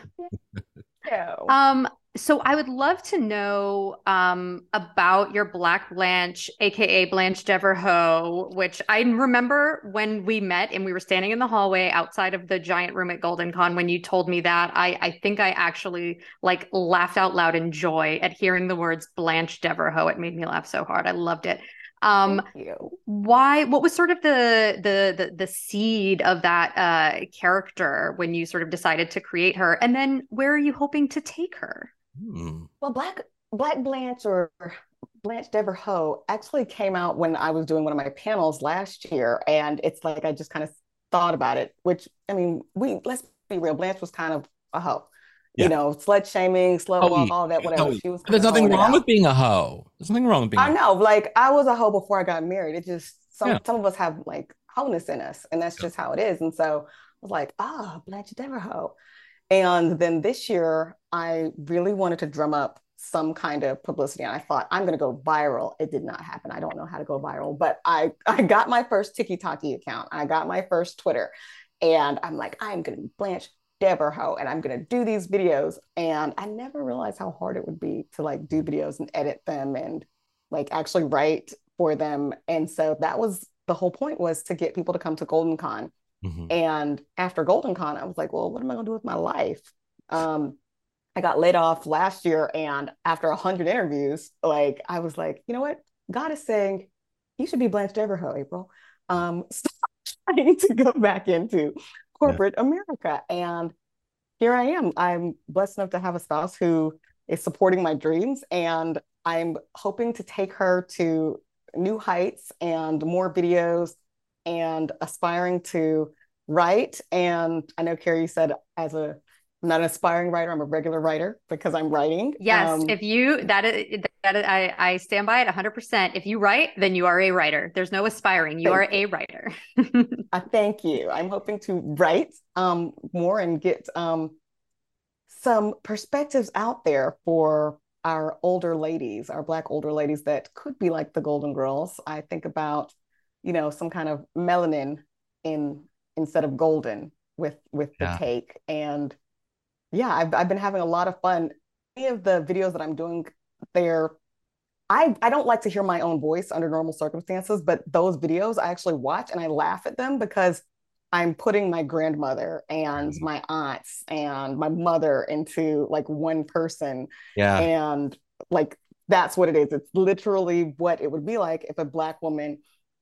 Um, so I would love to know um about your Black Blanche, aka Blanche Devereaux, which I remember when we met and we were standing in the hallway outside of the giant room at Golden Con when you told me that. I I think I actually like laughed out loud in joy at hearing the words Blanche Devereaux. It made me laugh so hard. I loved it. Um, why what was sort of the the the, the seed of that uh character when you sort of decided to create her and then where are you hoping to take her
Hmm.
Well, Black Black Blanche or Blanche Devereaux actually came out when I was doing one of my panels last year, and it's like I just kind of thought about it. Which I mean, we let's be real, Blanche was kind of a hoe,
Yeah.
you know, slut shaming, slut
Oh,
walk, all that, whatever.
Oh,
She was.
there's nothing wrong with being a hoe. There's nothing wrong with being.
I know, like I was a hoe before I got married. It just some
Yeah.
some of us have like wholeness in us, and that's just how it is. And so I was like, ah, Blanche Devereaux. And then this year, I really wanted to drum up some kind of publicity, and I thought I'm going to go viral. It did not happen. I don't know how to go viral, but I I got my first TikTok account. I got my first Twitter, and I'm like, I'm going to be Blanche Devereaux, and I'm going to do these videos. And I never realized how hard it would be to like do videos and edit them and like actually write for them. And so that was the whole point was to get people to come to Golden Con.
Mhm.
And after Golden Con, I was like, well, what am I going to do with my life? Um, I got laid off last year, and after a hundred interviews, like I was like, you know what? God is saying you should be Blanche Devereaux, April. Um, <laughs> stop trying to go back into corporate America. And here I am. I'm blessed enough to have a spouse who is supporting my dreams, and I'm hoping to take her to new heights and more videos and aspiring to write. And I know Kerri you said as a I'm not an aspiring writer, I'm a regular writer because I'm writing.
yes
Um,
if you that is that is, I, I stand by it 100% if you write then you are a writer there's no aspiring you are
you.
a writer
I <laughs> thank you. I'm hoping to write um, more and get um, some perspectives out there for our older ladies, our Black older ladies that could be like the Golden Girls. I think about, you know, some kind of melanin in instead of golden with with the
Yeah.
take. And yeah, I've I've been having a lot of fun. Any of the videos that I'm doing, they're I, I don't like to hear my own voice under normal circumstances, but those videos I actually watch and I laugh at them because I'm putting my grandmother and
Mhm.
my aunts and my mother into like one person.
Yeah.
And like that's what it is. It's literally what it would be like if a black woman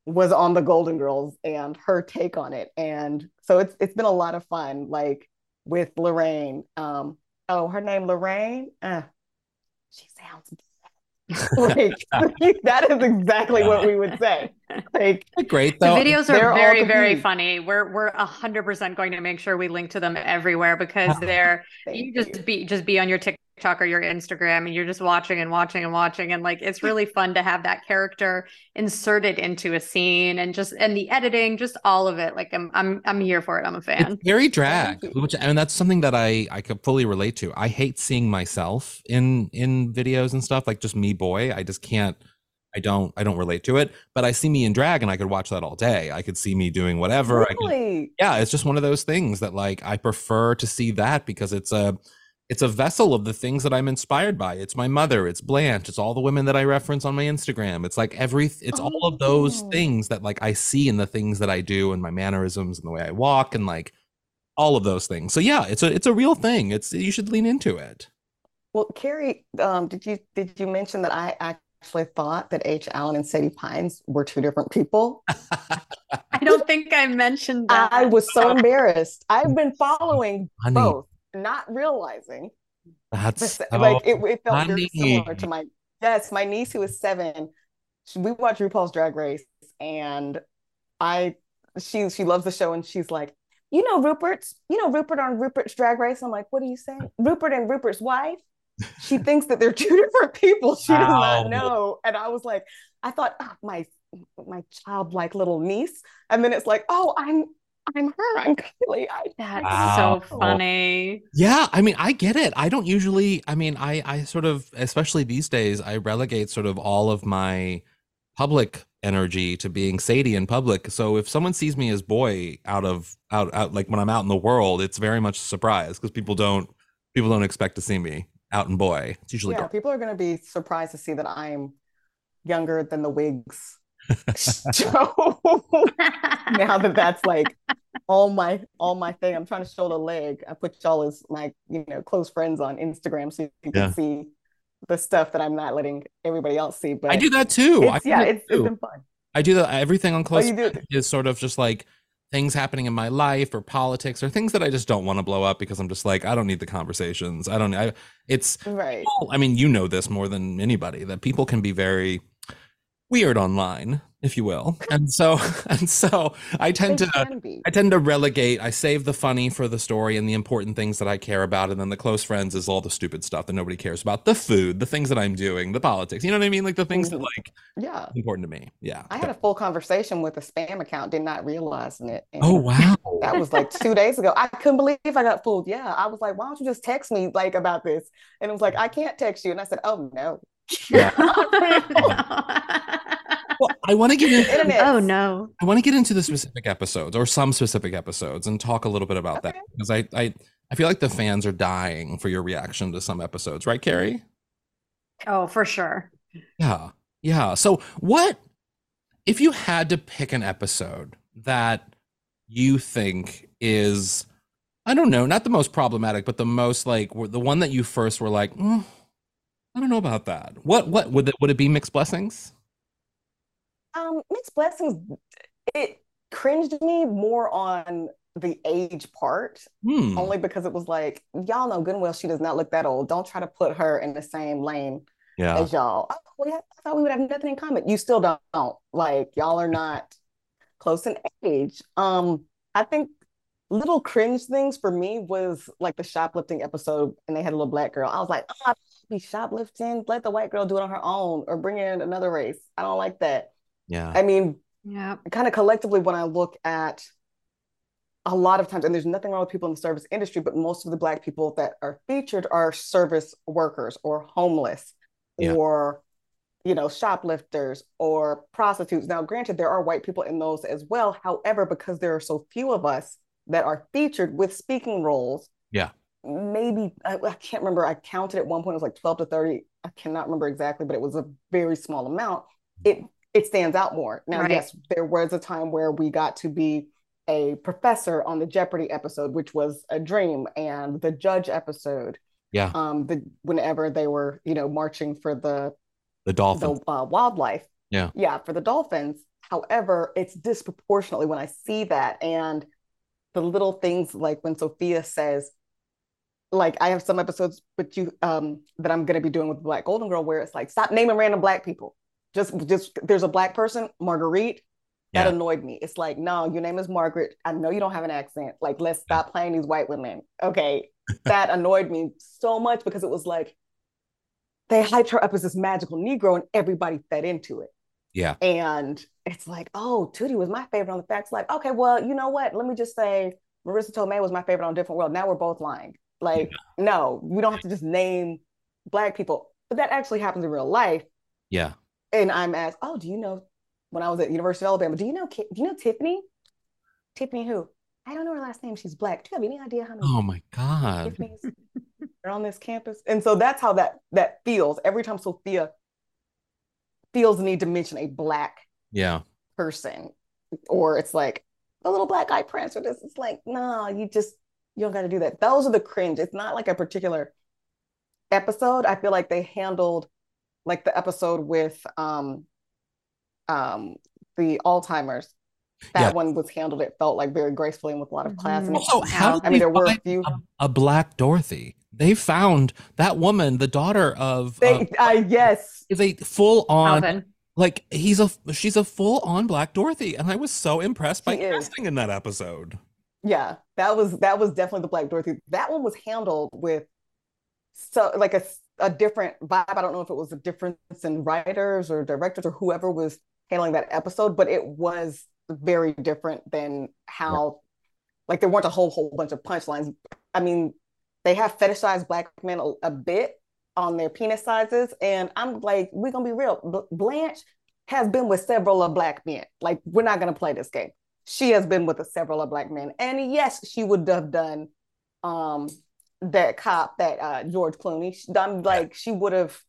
was on the Golden Girls and her take on it. And so it's it's been a lot of fun, like with Lorraine. Um, oh, her name Lorraine. Uh, she sounds <laughs> like <laughs> that is exactly what we would say. Like
Great though.
the videos
they're
very very funny we're we're 100% going to make sure we link to them everywhere because they're you just be just be on your TikTok or your Instagram and you're just watching and watching and watching and like it's really fun to have that character inserted into a scene and just and the editing just all of it like I'm I'm I'm here for it I'm a fan
It's very drag, which and that's something that I I could fully relate to. I hate seeing myself in in videos and stuff like just me boy. I just can't I don't I don't relate to it, but I see me in drag and I could watch that all day. I could see me doing whatever. I could-
Really?
yeah, it's just one of those things that like I prefer to see that because it's a it's a vessel of the things that I'm inspired by. It's my mother, it's Blanche, it's all the women that I reference on my Instagram. It's like every it's all of those
Oh.
things that like I see in the things that I do and my mannerisms and the way I walk and like all of those things. So yeah, it's a it's a real thing. It's you should lean into it.
Well, Kerri, um, did you did you mention that I actually thought that H. Alan and Sadie Pines were two different people?
I don't think I mentioned that.
I was so <laughs> embarrassed. I've been following
Honey,
both, not realizing
that's so <laughs>
like it, it felt very similar to my yes, my niece who is seven. We watch RuPaul's Drag Race, and I she she loves the show, and she's like, you know, Rupert's, you know, Rupert on Rupert's Drag Race. I'm like, what are you saying? Rupert and Rupert's wife. She <laughs> thinks that they're two different people. She does
Wow.
not know. And I was like, I thought ah, my my childlike little niece, and then it's like, oh, I'm I'm her. I'm Kylie. I,
That's
Wow.
so funny.
Yeah, I mean, I get it. I don't usually, I mean, I I sort of, especially these days, I relegate sort of all of my public energy to being Sadie in public. So if someone sees me as boy out of out out like when I'm out in the world, it's very much a surprise because people don't people don't expect to see me out in boy. It's usually
yeah,
girl.
people are going to be surprised to see that I'm younger than the wigs <laughs> show. <laughs> now that that's like all my all my thing. I'm trying to show the leg. I put y'all as my you know close friends on Instagram so you
Yeah.
can see the stuff that I'm not letting everybody else see. But
I do that too.
It's,
do
yeah,
that
it's, it's
too.
been fun.
I do that. Everything on
Oh,
close
you do.
Is sort of just like things happening in my life or politics or things that I just don't want to blow up because I'm just like I don't need the conversations. I don't. I it's
Right.
Well, I mean, you know this more than anybody that people can be very weird online, if you will. And so, <laughs> and so I tend
They
to. I tend to relegate, I save the funny for the story and the important things that I care about. And then the close friends is all the stupid stuff that nobody cares about the food, the things that I'm doing, the politics. You know what I mean? Like the things that
Mhm.
like
Yeah.
important to me. Yeah.
I had a full conversation with a spam account, did not realizing it. And
Oh, wow.
That was like two days ago. I couldn't believe I got fooled. Yeah. I was like, why don't you just text me like about this? And it was like, I can't text you. And I said, oh no.
Yeah. <laughs> <laughs> Well, I want to get into
oh no.
I want to get into the specific episodes or some specific episodes and talk a little bit about that because I, I I feel like the fans are dying for your reaction to some episodes, right, Kerri?
Oh, for sure.
Yeah. Yeah. So what if you had to pick an episode that you think is I don't know, not the most problematic, but the most like the one that you first were like, "Mm, I don't know about that. What what would it would it be mixed blessings?
Um, Mixed Blessings, it cringed me more on the age part,
Hmm.
only because it was like, y'all know goodwill she does not look that old. Don't try to put her in the same lane
Yeah.
as y'all. Oh, we have, I thought we would have nothing in common. You still don't. Like, y'all are not close in age. Um, I think little cringe things for me was like the shoplifting episode, and they had a little black girl. I was like, oh, I be shoplifting. Let the white girl do it on her own, or bring in another race. I don't like that.
Yeah.
I mean,
Yeah.
kind of collectively when I look at a lot of times, and there's nothing wrong with people in the service industry, but most of the Black people that are featured are service workers or homeless
Yeah.
or, you know, shoplifters or prostitutes. Now, granted, there are white people in those as well. However, because there are so few of us that are featured with speaking roles,
Yeah.
Maybe I, I can't remember. I counted at one point, it was like 12 to 30. I cannot remember exactly, but it was a very small amount. It it stands out more. Now,
Right.
yes, there was a time where we got to be a professor on the Jeopardy episode, which was a dream, and the judge episode.
Yeah.
Um, the whenever they were, you know, marching for the
The dolphin.
the uh, wildlife.
Yeah.
Yeah, for the dolphins. However, it's disproportionately when I see that and the little things like when Sophia says, like I have some episodes with you um that I'm gonna be doing with Black Golden Girl where it's like stop naming random black people. Just just there's a black person, Marguerite. That
Yeah.
annoyed me. It's like, no, your name is Margaret. I know you don't have an accent. Like, let's stop playing these white women. Okay. That <laughs> annoyed me so much because it was like they hyped her up as this magical Negro and everybody fed into it.
Yeah.
And it's like, oh, Tootie was my favorite on the facts. Like, okay, well, you know what? Let me just say Marisa Tomei was my favorite on Different World. Now we're both lying. Like, no, we don't have to just name black people. But that actually happens in real life.
Yeah.
and I'm asked, "Oh, do you know?" When I was at University of Alabama, do you know? Do you know Tiffany? Tiffany who? I don't know her last name. She's black. Do you have any idea how many
Oh my God.
Tiffany's are on this campus? And so that's how that that feels every time Sophia feels the need to mention a black
Yeah.
person, or it's like a little black eyed prince, or this. It's like, no, you just you don't got to do that. Those are the cringe. It's not like a particular episode. I feel like they handled like the episode with um um the Alzheimer's. That
Yeah.
one was handled. It felt like very gracefully and with a lot of class. And.
Also, how did
I mean, there were a few.
a, a black Dorothy? They found that woman, the daughter of,
They,
uh,
uh, yes,
is a full on
Alvin.
like he's a she's a full on black Dorothy, and I was so impressed by
She is.
in that episode.
Yeah, that was that was definitely the Black Dorothy. That one was handled with so like a a different vibe. I don't know if it was a difference in writers or directors or whoever was handling that episode, but it was very different than how like there weren't a whole whole bunch of punchlines. I mean, they have fetishized black men a, a bit on their penis sizes, and I'm like, we're gonna be real. Bl- Blanche has been with several of black men. Like, we're not gonna play this game. She has been with several of black men, and yes, she would have done um that cop that uh George Clooney. I'm like, she would have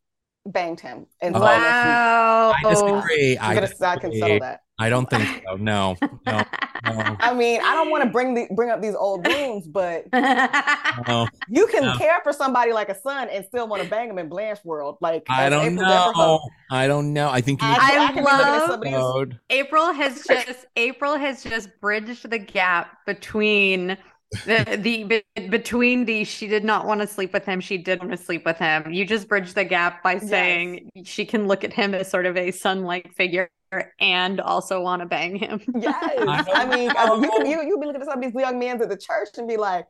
banged him. And so oh,
Wow.
I disagree.
I'm
I,
can
disagree.
settle that.
I don't think so. No, no, <laughs> no,
I mean, I don't want to bring the bring up these old wounds, but <laughs>
no.
you can
No.
care for somebody like a son and still want to bang him in Blanche world. Like
I don't
April
know. I don't know. I think you
I,
I
I, can be looking at
love-
some of these.
code.
April has just April has just bridged the gap between the the between the she did not want to sleep with him, she did want to sleep with him. You just bridged the gap by saying she can look at him as sort of a son-like figure and also want to bang him.
Yes,
I
I mean, I- you can you you be looking at some of these young men at the church and be like,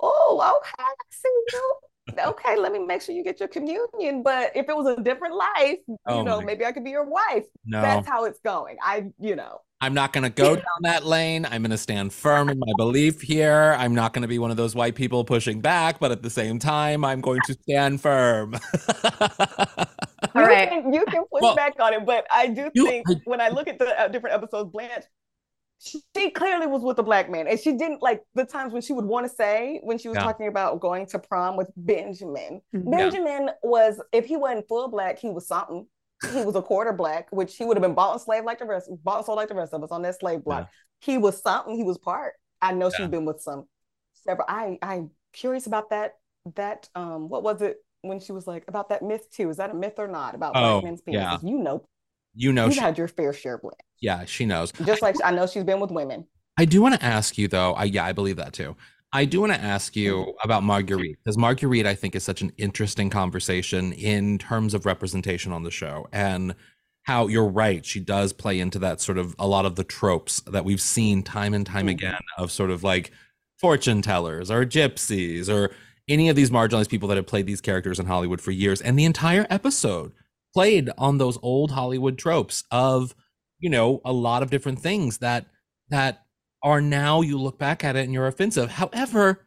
"Oh, okay, I see you. Okay, let me make sure you get your communion." But if it was a different life,
Oh
you know,
my-
maybe I could be your wife.
No,
That's how it's going. I, you know,
I'm not going to go <laughs> down that lane. I'm going to stand firm in my belief here. I'm not going to be one of those white people pushing back, but at the same time, I'm going to stand firm. <laughs>
All
you
right.
can you can push
Well,
back on it, but I do
you-
think
I-
when I look at the uh, different episodes, Blanche, she, she clearly was with a black man, and she didn't like the times when she would want to say when she was
Yeah.
talking about going to prom with Benjamin.
Mhm.
Yeah.
Benjamin was if he wasn't full black, he was something. He was a quarter black, which he would have been bought and slave like the rest, bought and sold like the rest of us on that slave block. He was something. He was part. I know she's been with some several. I I'm curious about that. That um, what was it when she was like about that myth too? Is that a myth or not about
Oh,
black men's penises?
yeah.
You know,
you know,
you've
she,
had your fair share, Blanche.
yeah, she knows.
Just like I know she's been with women.
I do want to ask you though. I yeah, I believe that too. I do want to ask you about Marguerite because Marguerite, I think, is such an interesting conversation in terms of representation on the show and how you're right. She does play into that sort of a lot of the tropes that we've seen time and time
Mhm.
again of sort of like fortune tellers or gypsies or any of these marginalized people that have played these characters in Hollywood for years. And the entire episode played on those old Hollywood tropes of, you know, a lot of different things that that are now you look back at it and you're offensive. However,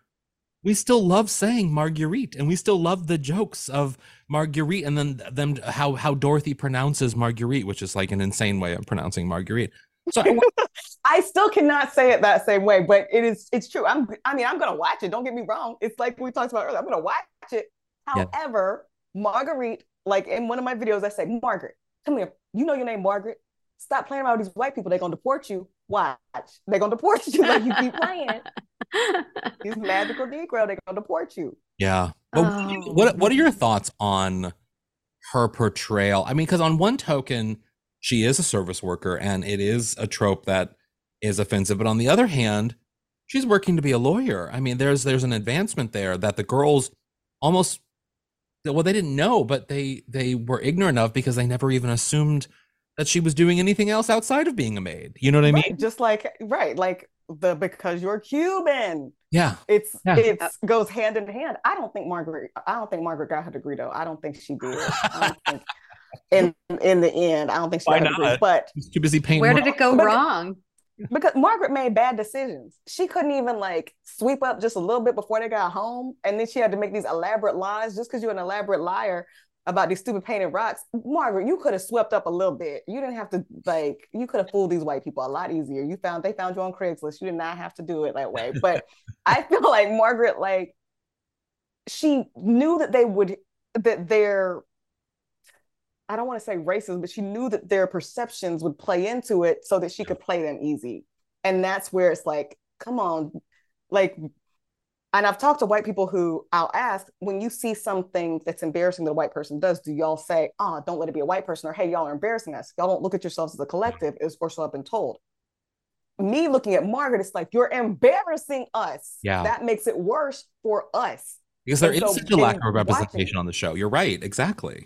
we still love saying Marguerite and we still love the jokes of Marguerite and then them how how Dorothy pronounces Marguerite, which is like an insane way of pronouncing Marguerite. So I <laughs>
I still cannot say it that same way, but it is it's true. I'm I mean, I'm gonna watch it. Don't get me wrong. It's like we talked about earlier. I'm gonna watch it.
Yeah.
However, Marguerite, like in one of my videos, I say, Margaret, come here. You know your name, Margaret. Stop playing around with these white people. They're gonna deport you. Watch. They're gonna deport you <laughs> like you keep playing. <laughs> <laughs> These magical Negro, they're gonna deport you.
yeah. But what
Oh.
what what are your thoughts on her portrayal? I mean, because on one token, she is a service worker and it is a trope that is offensive, but on the other hand, she's working to be a lawyer. I mean, there's there's an advancement there that the girls almost well they didn't know, but they they were ignorant of because they never even assumed that she was doing anything else outside of being a maid. You know what I mean?
Just like right, like the because you're Cuban.
Yeah.
It's
Yeah.
it's goes hand in hand. I don't think Margaret. I don't think Margaret got her degree though. I don't think she did. I don't <laughs> think, in in the end, I don't think she
Why
got her degree.
not?
But
She's too busy painting.
Where did it go
But-
wrong?
Because Margaret made bad decisions, she couldn't even like sweep up just a little bit before they got home, and then she had to make these elaborate lies just because you're an elaborate liar. about these stupid painted rocks. Margaret, you could have swept up a little bit. You didn't have to like you could have fooled these white people a lot easier. You found they found you on Craigslist. You did not have to do it that way. <laughs> But I feel like Margaret, like she knew that they would that their I don't want to say racist, but she knew that their perceptions would play into it so that she could play them easy. And that's where it's like, come on, like and I've talked to white people who I'll ask when you see something that's embarrassing that a white person does, do y'all say, oh, don't let it be a white person, or hey, y'all are embarrassing us? Y'all don't look at yourselves as a collective, is or so I've been told. Me looking at Margaret, it's like, you're embarrassing us.
Yeah.
That makes it worse for us.
Because there
And
is
so
such a lack of representation
watching-
on the show. You're right. Exactly.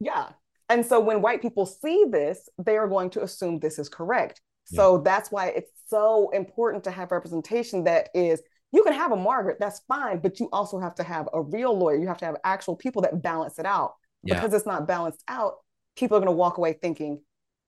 Yeah. And so when white people see this, they are going to assume this is correct. So that's why it's so important to have representation that is, you can have a Margaret, that's fine, but you also have to have a real lawyer. You have to have actual people that balance it out.
Yeah.
Because it's not balanced out, people are going to walk away thinking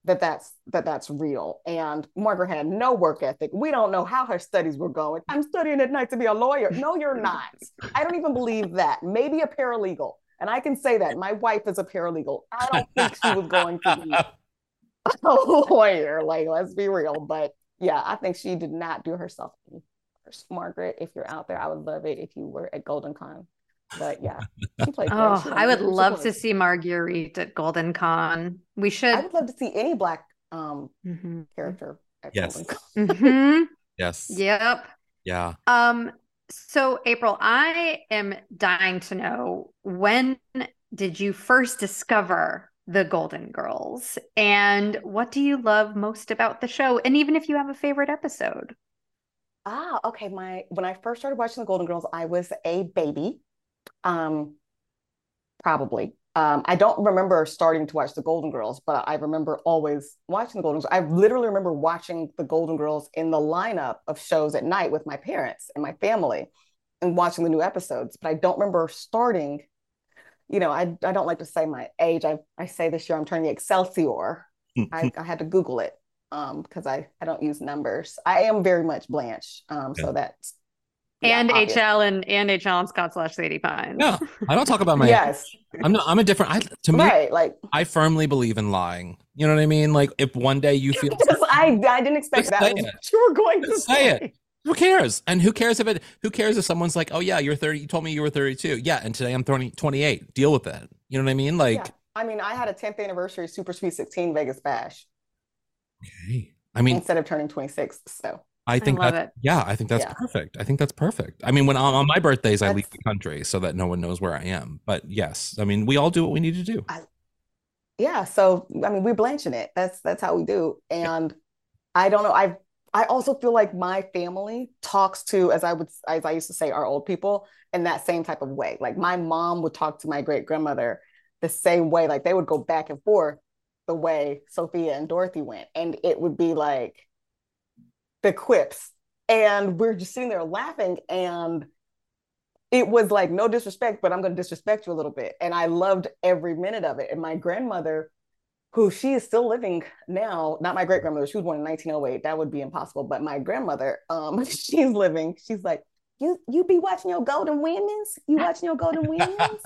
that that's that that's real. And Margaret had no work ethic. We don't know how her studies were going. I'm studying at night to be a lawyer. No, you're <laughs> not. I don't even believe that. Maybe a paralegal. And I can say that my wife is a paralegal. I don't <laughs> think she was going to be a lawyer. Like, let's be real. But yeah, I think she did not do herself any first. Margaret, if you're out there, I would love it if you were at Golden Con. But yeah, she played. <laughs>
Oh,
She
I would.
She
love
won.
to see Marguerite at Golden Con. We should.
I would love to see any black um
Mhm.
character at
Yes.
Golden Con.
Mhm.
yes.
Yep.
Yeah.
Um, so April, I am dying to know when did you first discover the Golden Girls and what do you love most about the show? And even if you have a favorite episode.
Ah, okay. My when I first started watching the Golden Girls, I was a baby. Um, probably. Um, I don't remember starting to watch the Golden Girls, but I remember always watching the Golden Girls. I literally remember watching the Golden Girls in the lineup of shows at night with my parents and my family and watching the new episodes. But I don't remember starting, you know, I, I don't like to say my age. I, I say this year I'm turning Excelsior. I, I had to Google it um, because I, I don't use numbers. I am very much Blanche. Um, so that's yeah,
and
obvious.
H. Alan and H. Alan Scott slash Sadie Pines.
No, I don't talk about my
yes,
I'm not I'm a different I to me
right. Like
I firmly believe in lying. You know what I mean? Like if one day you feel <laughs>
because I I didn't expect that
say it.
you were going to
Just say it. who cares? And who cares if it who cares if someone's like, "Oh yeah, you're 30, you told me you were 32." Yeah, and today I'm 30, 28. Deal with that. You know what I mean? Like
Yeah. I mean, I had a 10th anniversary Super Sweet 16 Vegas Bash
okay. I mean,
instead of turning 26. So
I think
love
that yeah, I think that's
Yeah.
perfect. I think that's perfect. I mean, when on, on my birthdays, I leave the country so that no one knows where I am. But yes, I mean, we all do what we need to do.
yeah, so I mean, we're blanching it. That's that's how we do. And I don't know. I I also feel like my family talks to, as I would as I used to say, our old people in that same type of way. Like my mom would talk to my great grandmother the same way. Like they would go back and forth the way Sophia and Dorothy went, and it would be like the quips, and we're just sitting there laughing and. It was like no disrespect, but I'm going to disrespect you a little bit. And I loved every minute of it. And my grandmother, who she is still living now, not my great grandmother, she was born in 1908. That would be impossible. But my grandmother, um, <laughs> she's living, she's like, you you be watching your golden women's? You watching your golden women's?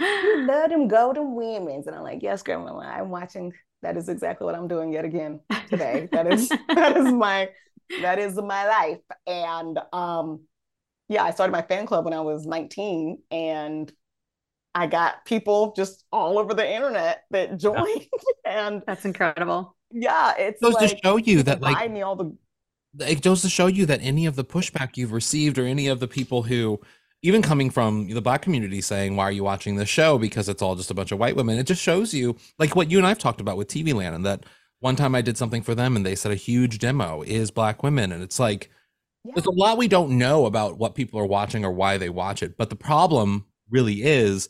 You <laughs> love them golden women's. And I'm like, yes, grandma, I'm watching. That is exactly what I'm doing yet again today. That is <laughs> that is my that is my life. And um, yeah, I started my fan club when I was 19 and I got people just all over the internet that joined. <laughs> and
That's incredible.
yeah, it's
Goes to show you that like
buy me all the
it goes to show you that any of the pushback you've received or any of the people who even coming from the black community saying why are you watching this show? Because it's all just a bunch of white women. It just shows you like what you and i've talked about with tv land and that one time i did something for them and they said a huge demo is black women and it's like
yeah,
there's a lot we don't know about what people are watching or why they watch it but the problem really is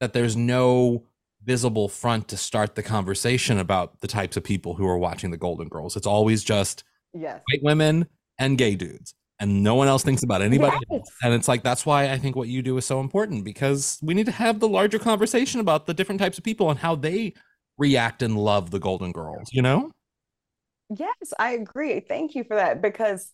that there's no visible front to start the conversation about the types of people who are watching the golden girls. It's always just
yes.
white women and gay dudes and no one else thinks about anybody
Yes.
else. and it's like that's why i think what you do is so important because we need to have the larger conversation about the different types of people and how they react and love the golden girls you know
Yes, I agree. Thank you for that because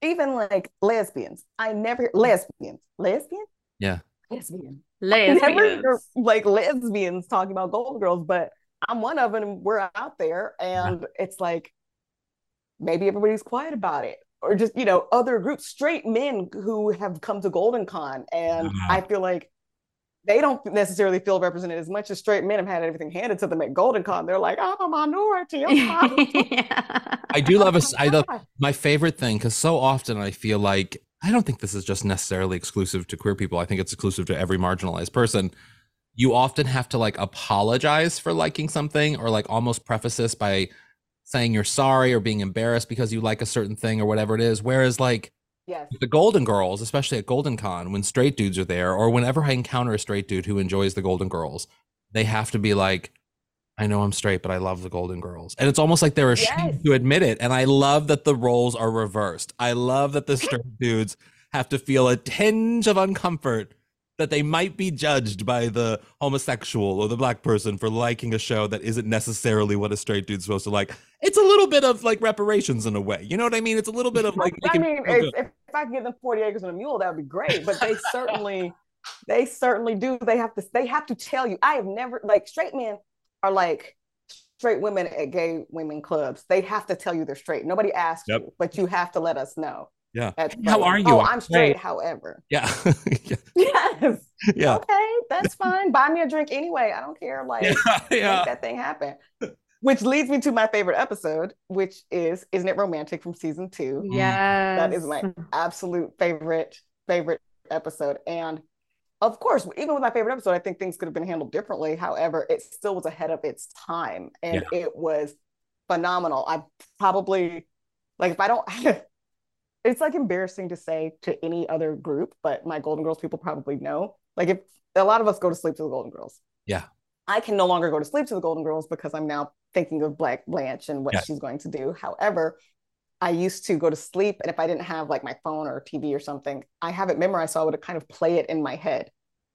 even like lesbians, I never lesbians, lesbian,
Yeah.
lesbian.
Lesbians.
never hear like lesbians talking about Golden Girls, but I'm one of them. We're out there, and it's like maybe everybody's quiet about it, or just you know other groups, straight men who have come to Golden Con, and
Uh-huh.
I feel like they don't necessarily feel represented as much as straight men have had everything handed to them at Golden Con. They're like, I'm a minority. I'm <laughs>
yeah.
I do <laughs> love a s- I love my favorite thing because so often I feel like I don't think this is just necessarily exclusive to queer people. I think it's exclusive to every marginalized person. You often have to like apologize for liking something or like almost preface this by saying you're sorry or being embarrassed because you like a certain thing or whatever it is. Whereas like
Yes.
the Golden Girls, especially at Golden Con, when straight dudes are there, or whenever I encounter a straight dude who enjoys the Golden Girls, they have to be like, I know I'm straight, but I love the Golden Girls. And it's almost like they're ashamed
Yes.
to admit it. And I love that the roles are reversed. I love that the <laughs> straight dudes have to feel a tinge of uncomfort that they might be judged by the homosexual or the black person for liking a show that isn't necessarily what a straight dude's supposed to like. It's a little bit of like reparations in a way. You know what I mean? It's a little bit of like
I mean, if, if, if I could give them 40 acres and a mule, that would be great. But they certainly, they certainly do. They have to, they have to tell you. I have never like straight men are like straight women at gay women clubs. They have to tell you they're straight. Nobody asks
Yep.
you, but you have to let us know.
Yeah. How are you?
Oh,
I'm
I'm straight.
straight.
However, <laughs>
yeah. <laughs> yeah.
yes.
Yeah.
Okay, that's fine. Buy me a drink anyway. I don't care. <laughs> Like,
Yeah.
make that thing happen. Which leads me to my favorite episode, which is Isn't It Romantic from season two.
Yes.
That is my absolute favorite favorite episode. And of course, even with my favorite episode, I think things could have been handled differently. However, it still was ahead of its time, and it was phenomenal. I probably like if I don't. It's like embarrassing to say to any other group, but my Golden Girls people probably know. Like if a lot of us go to sleep to the Golden Girls.
Yeah.
I can no longer go to sleep to the Golden Girls because I'm now thinking of Black Blanche and what
Yeah.
she's going to do. However, I used to go to sleep, and if I didn't have like my phone or TV or something, I have it memorized, so I would kind of play it in my head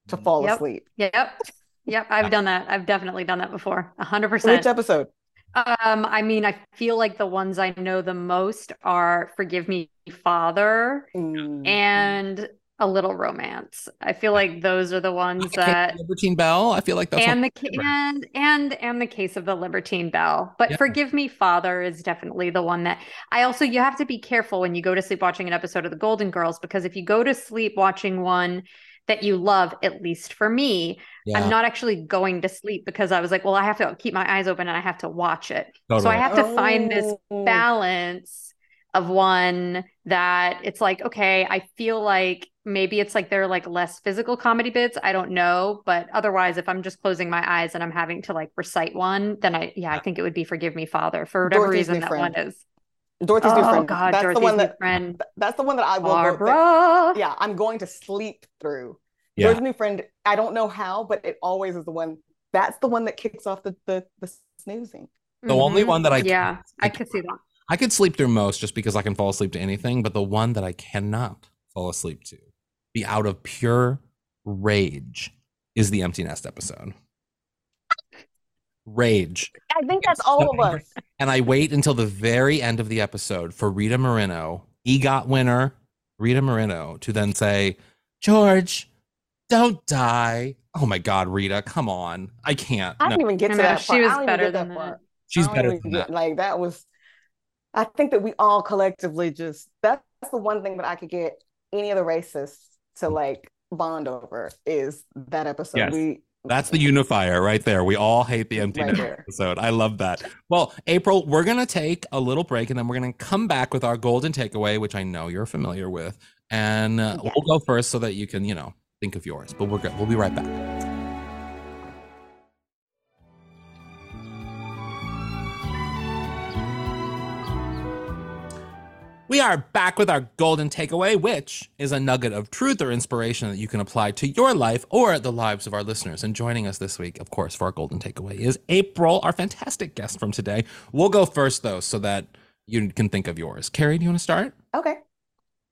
to mm. fall
Yep.
asleep.
Yep. Yep. I've done that. I've definitely done that before. A hundred
Which episode?
Um, I mean, I feel like the ones I know the most are Forgive Me, Father
Mm,
and A Little Romance. I feel like those are the ones that
Libertine Belle. I feel like that's
and the and and and the case of the Libertine Belle. But
Yeah.
Forgive Me, Father is definitely the one that I also you have to be careful when you go to sleep watching an episode of the Golden Girls because if you go to sleep watching one that you love, at least for me,
yeah,
I'm not actually going to sleep because I was like, well, I have to keep my eyes open and I have to watch it. So. I have to find this
Oh.
balance of one that it's like, okay, I feel like maybe it's like they're like less physical comedy bits. I don't know. But otherwise, if I'm just closing my eyes and I'm having to like recite one, then I, yeah, I think it would be Forgive Me, Father, for whatever
Dorothy's
reason that
Friend.
one is.
Dorothy's new
Oh,
friend.
God,
that's
Dorothy's
the one
new
that
friend.
that's the one that I will go, that-
Barbara.
yeah, I'm going to sleep through.
Yeah.
Dorothy's new friend. I don't know how, but it always is the one. That's the one that kicks off the the, the snoozing.
The only
Mhm.
one that I
Yeah, I
can't
could see that.
I could sleep through most just because I can fall asleep to anything, but the one that I cannot fall asleep to, be out of pure rage, is the empty nest episode. Rage.
I think that's all of us. <laughs>
And I wait until the very end of the episode for Rita Moreno, EGOT winner, Rita Moreno, to then say, George, don't die. Oh my God, Rita, come on. I can't.
I
No,
didn't even get to
know,
that
she
part.
was
I don't even
better than
that
that.
part.
she's better
oh
than
get-
that.
Like that was. I think that we all collectively just that's the one thing that I could get any of the racists to mm. like bond over is that episode.
Yes.
We
That's the unifier right there. We all hate the empty
Right
episode. I love that. Well, April, we're going to take a little break and then we're going to come back with our golden takeaway, which I know you're familiar with. And uh,
Yes.
we'll go first so that you can, you know, think of yours. But we're good. We'll be right back. We are back with our golden takeaway, which is a nugget of truth or inspiration that you can apply to your life or the lives of our listeners. And joining us this week, of course, for our golden takeaway is April, our fantastic guest from today. We'll go first, though, so that you can think of yours. Kerri, do you want to start?
okay.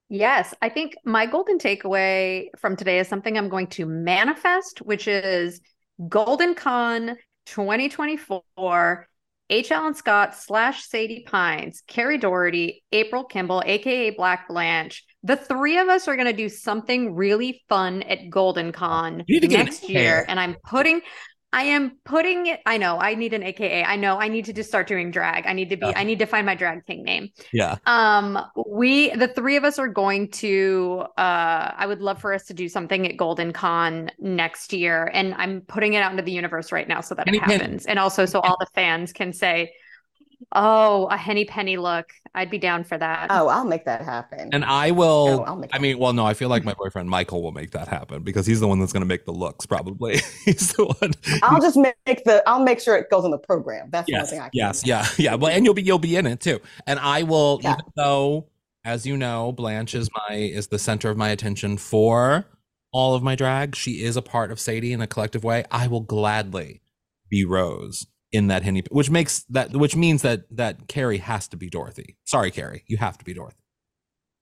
Yes, I think my golden takeaway from today is something I'm going to manifest, which is Golden Con 2024 H. Alan Scott slash Sadie Pines, Kerri Doherty, April Kimble, aka Black Blanche. The three of us are going to do something really fun at Golden Con
You need to get an
next year. And I'm putting, I am putting it, I know I need an AKA. I know I need to just start doing drag. I need to be,
Yeah.
I need to find my drag king name.
Yeah.
Um, we the three of us are going to uh I would love for us to do something at Golden Con next year. And I'm putting it out into the universe right now so that it happens. And also so all the fans can say, Oh, a henny penny look. I'd be down for that.
Oh, I'll make that happen.
And I will.
Oh, I'll make
I
that
mean, well, no, I feel like my boyfriend Michael will make that happen because he's the one that's going to make the looks. Probably, <laughs> he's the one.
I'll just make the. I'll make sure it goes in the program. That's the only
yes,
thing I can.
yes,
do.
yeah, yeah. Well, and you'll be you'll be in it too. And I will,
Yeah.
even though, as you know, Blanche is my is the center of my attention for all of my drag. She is a part of Sadie in a collective way. I will gladly be Rose in that henny, which makes that which means that that Kerri has to be Dorothy. Sorry, Kerri, you have to be Dorothy.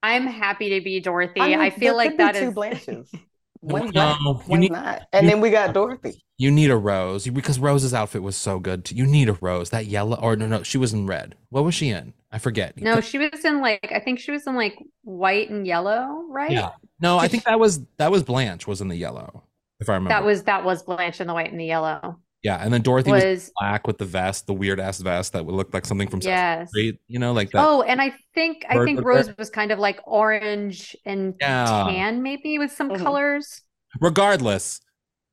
I'm happy to be Dorothy. I,
mean,
feel like
could be
that
two
is
Blanches. <laughs>
No,
One's black,
you
one's
need
not. And
you-
then we got Dorothy.
you need a rose because Rose's outfit was so good. too. You need a rose. That yellow or no no, she was in red. What was she in? I forget. You
no,
could-
she was in like I think she was in like white and yellow, right?
Yeah. No, I think that was that was Blanche was in the yellow, if I remember.
That was that was Blanche in the white and the yellow.
Yeah, and then Dorothy was,
Was
black with the vest, the weird ass vest that would look like something from Sesame
yes.
Street, you know, like that.
Oh, and I think I think
with her.
Rose was kind of like orange and
Yeah.
tan, maybe with some
Mhm.
colors.
Regardless,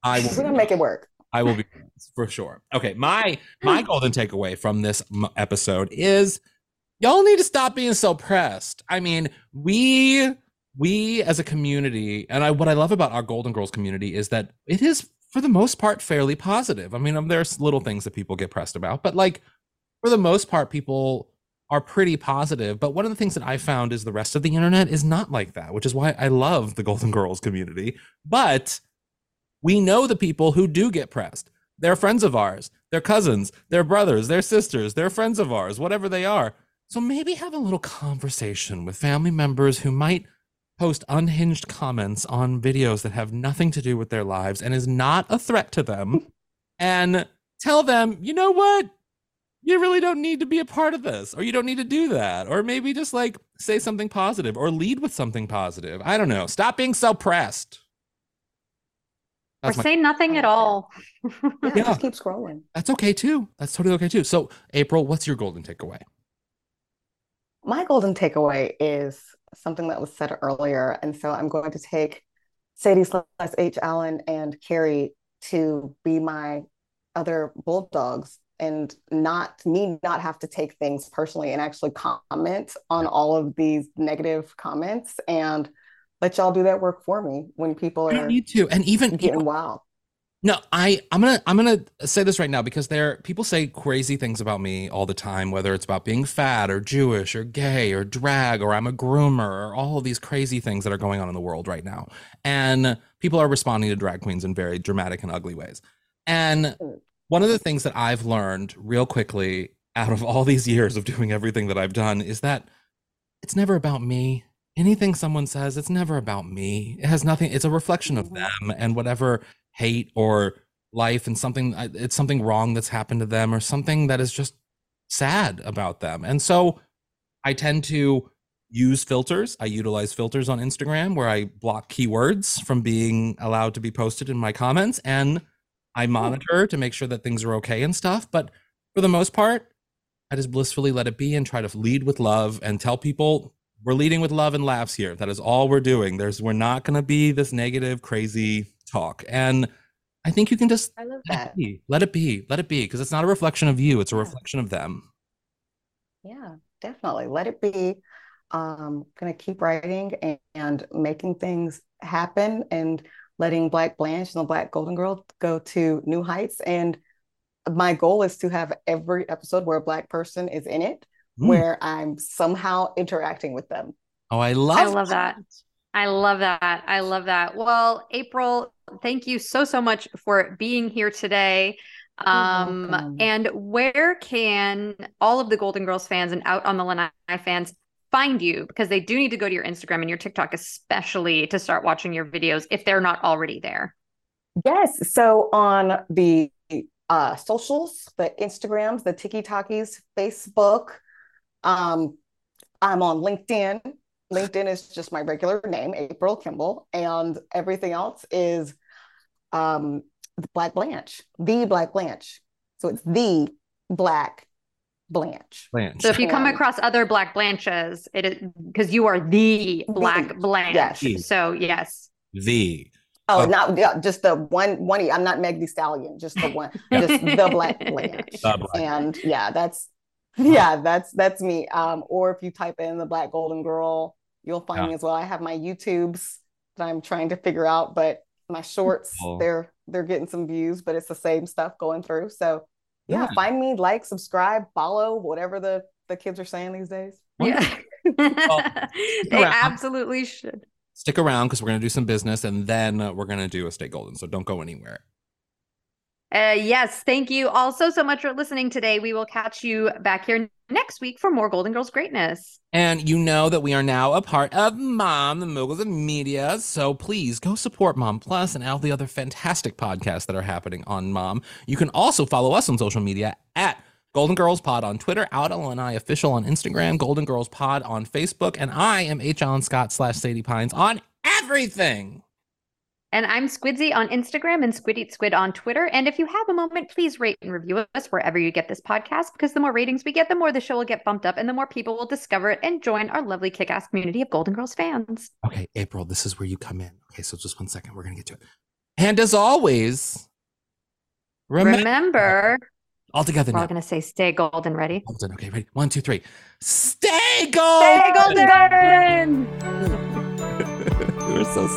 I
We're
will
gonna make it work.
I will be <laughs> for sure. Okay, my my golden takeaway from this m- episode is y'all need to stop being so pressed. I mean, we we as a community, and I what I love about our Golden Girls community is that it is for the most part fairly positive. I mean, um, there's little things that people get pressed about, but like for the most part, people are pretty positive. But one of the things that I found is the rest of the internet is not like that, which is why I love the Golden Girls community. But we know the people who do get pressed. They're friends of ours, they're cousins, they're brothers, they're sisters, they're friends of ours, whatever they are. So maybe have a little conversation with family members who might post unhinged comments on videos that have nothing to do with their lives and is not a threat to them and tell them, you know what? You really don't need to be a part of this, or you don't need to do that, or maybe just like say something positive or lead with something positive. I don't know. Stop being so pressed.
Or
That's my-
say nothing at all.
Yeah,
Yeah.
just keep scrolling.
That's okay too. That's totally okay too. So, April, what's your golden takeaway?
My golden takeaway is something that was said earlier, and so I'm going to take Sadie slash H. Alan and Kerri to be my other bulldogs and not me not have to take things personally and actually comment on all of these negative comments and let y'all do that work for me when people
You don't
are
need to. And even
getting wild.
No, I I'm gonna I'm gonna say this right now because there people say crazy things about me all the time, whether it's about being fat or Jewish or gay or drag or I'm a groomer or all of these crazy things that are going on in the world right now. And people are responding to drag queens in very dramatic and ugly ways. And one of the things that I've learned real quickly out of all these years of doing everything that I've done is that it's never about me. Anything someone says, it's never about me. It has nothing, it's a reflection of
Mhm.
them and whatever hate or life and something it's something wrong that's happened to them or something that is just sad about them. And so I tend to use filters. I utilize filters on Instagram where I block keywords from being allowed to be posted in my comments and I hmm. monitor to make sure that things are okay and stuff, but for the most part, I just blissfully let it be and try to lead with love and tell people we're leading with love and laughs here. That is all we're doing. There's we're not going to be this negative, crazy talk. And I think you can just
I love
let
that.
it be. Let it be. Let it be because it's not a reflection of you, it's a
Yeah.
reflection of them.
Yeah, definitely. Let it be. Um, gonna keep writing and, and making things happen and letting Black Blanche and the Black Golden Girl go to new heights. And my goal is to have every episode where a Black person is in it,
Mm.
where I'm somehow interacting with them.
Oh, I love
I love that. I love that. I love that. Well, April, thank you so so much for being here today. Um, and where can all of the Golden Girls fans and out on the lanai fans find you? Because they do need to go to your Instagram and your TikTok, especially to start watching your videos if they're not already there.
Yes. So on the uh, socials, the Instagrams, the TikTokies, Facebook. Um, I'm on LinkedIn. LinkedIn is just my regular name, April Kimble, and everything else is um, Black Blanche, the Black Blanche. So it's the Black Blanche.
Blanche.
So if you come across other Black Blanches, it is because you are the Black
The-
Blanche.
yes.
So yes.
the.
Oh,
Oh.
not yeah, just the one one. I'm not Meg the Stallion, just the one,
Yeah.
just <laughs> the Black Blanche.
The Black
and yeah, that's yeah, that's that's me. Um, or if you type in the Black Golden Girl, you'll find
Yeah.
me as well. I have my YouTubes that I'm trying to figure out, but my shorts
Cool.
they're they're getting some views, but it's the same stuff going through. So yeah,
Yeah.
find me, like, subscribe, follow, whatever the the kids are saying these days.
Yeah. <laughs> they
around.
absolutely should.
Stick around because we're going to do some business and then uh, we're going to do a Stay Golden. So don't go anywhere.
Uh, yes, thank you all so much for listening today. We will catch you back here next week for more Golden Girls greatness.
And you know that we are now a part of Mom, the Moguls of Media. So please go support Mom Plus and all the other fantastic podcasts that are happening on Mom. You can also follow us on social media at Golden Girls Pod on Twitter, and I official on Instagram, Golden Girls Pod on Facebook, and I am H. Alan Scott slash Sadie Pines on everything.
And I'm Squidsy on Instagram and Squid Eat Squid on Twitter. And if you have a moment, please rate and review us wherever you get this podcast, because the more ratings we get, the more the show will get bumped up and the more people will discover it and join our lovely kick ass community of Golden Girls fans.
Okay, April, this is where you come in. Okay, so just one second. We're going to get to it. And as always, remember,
Remember,
all together
we're all
now.
going to say stay golden. Ready?
Golden. Okay, ready? One, two, three. Stay golden.
Stay golden! <laughs>
We're so.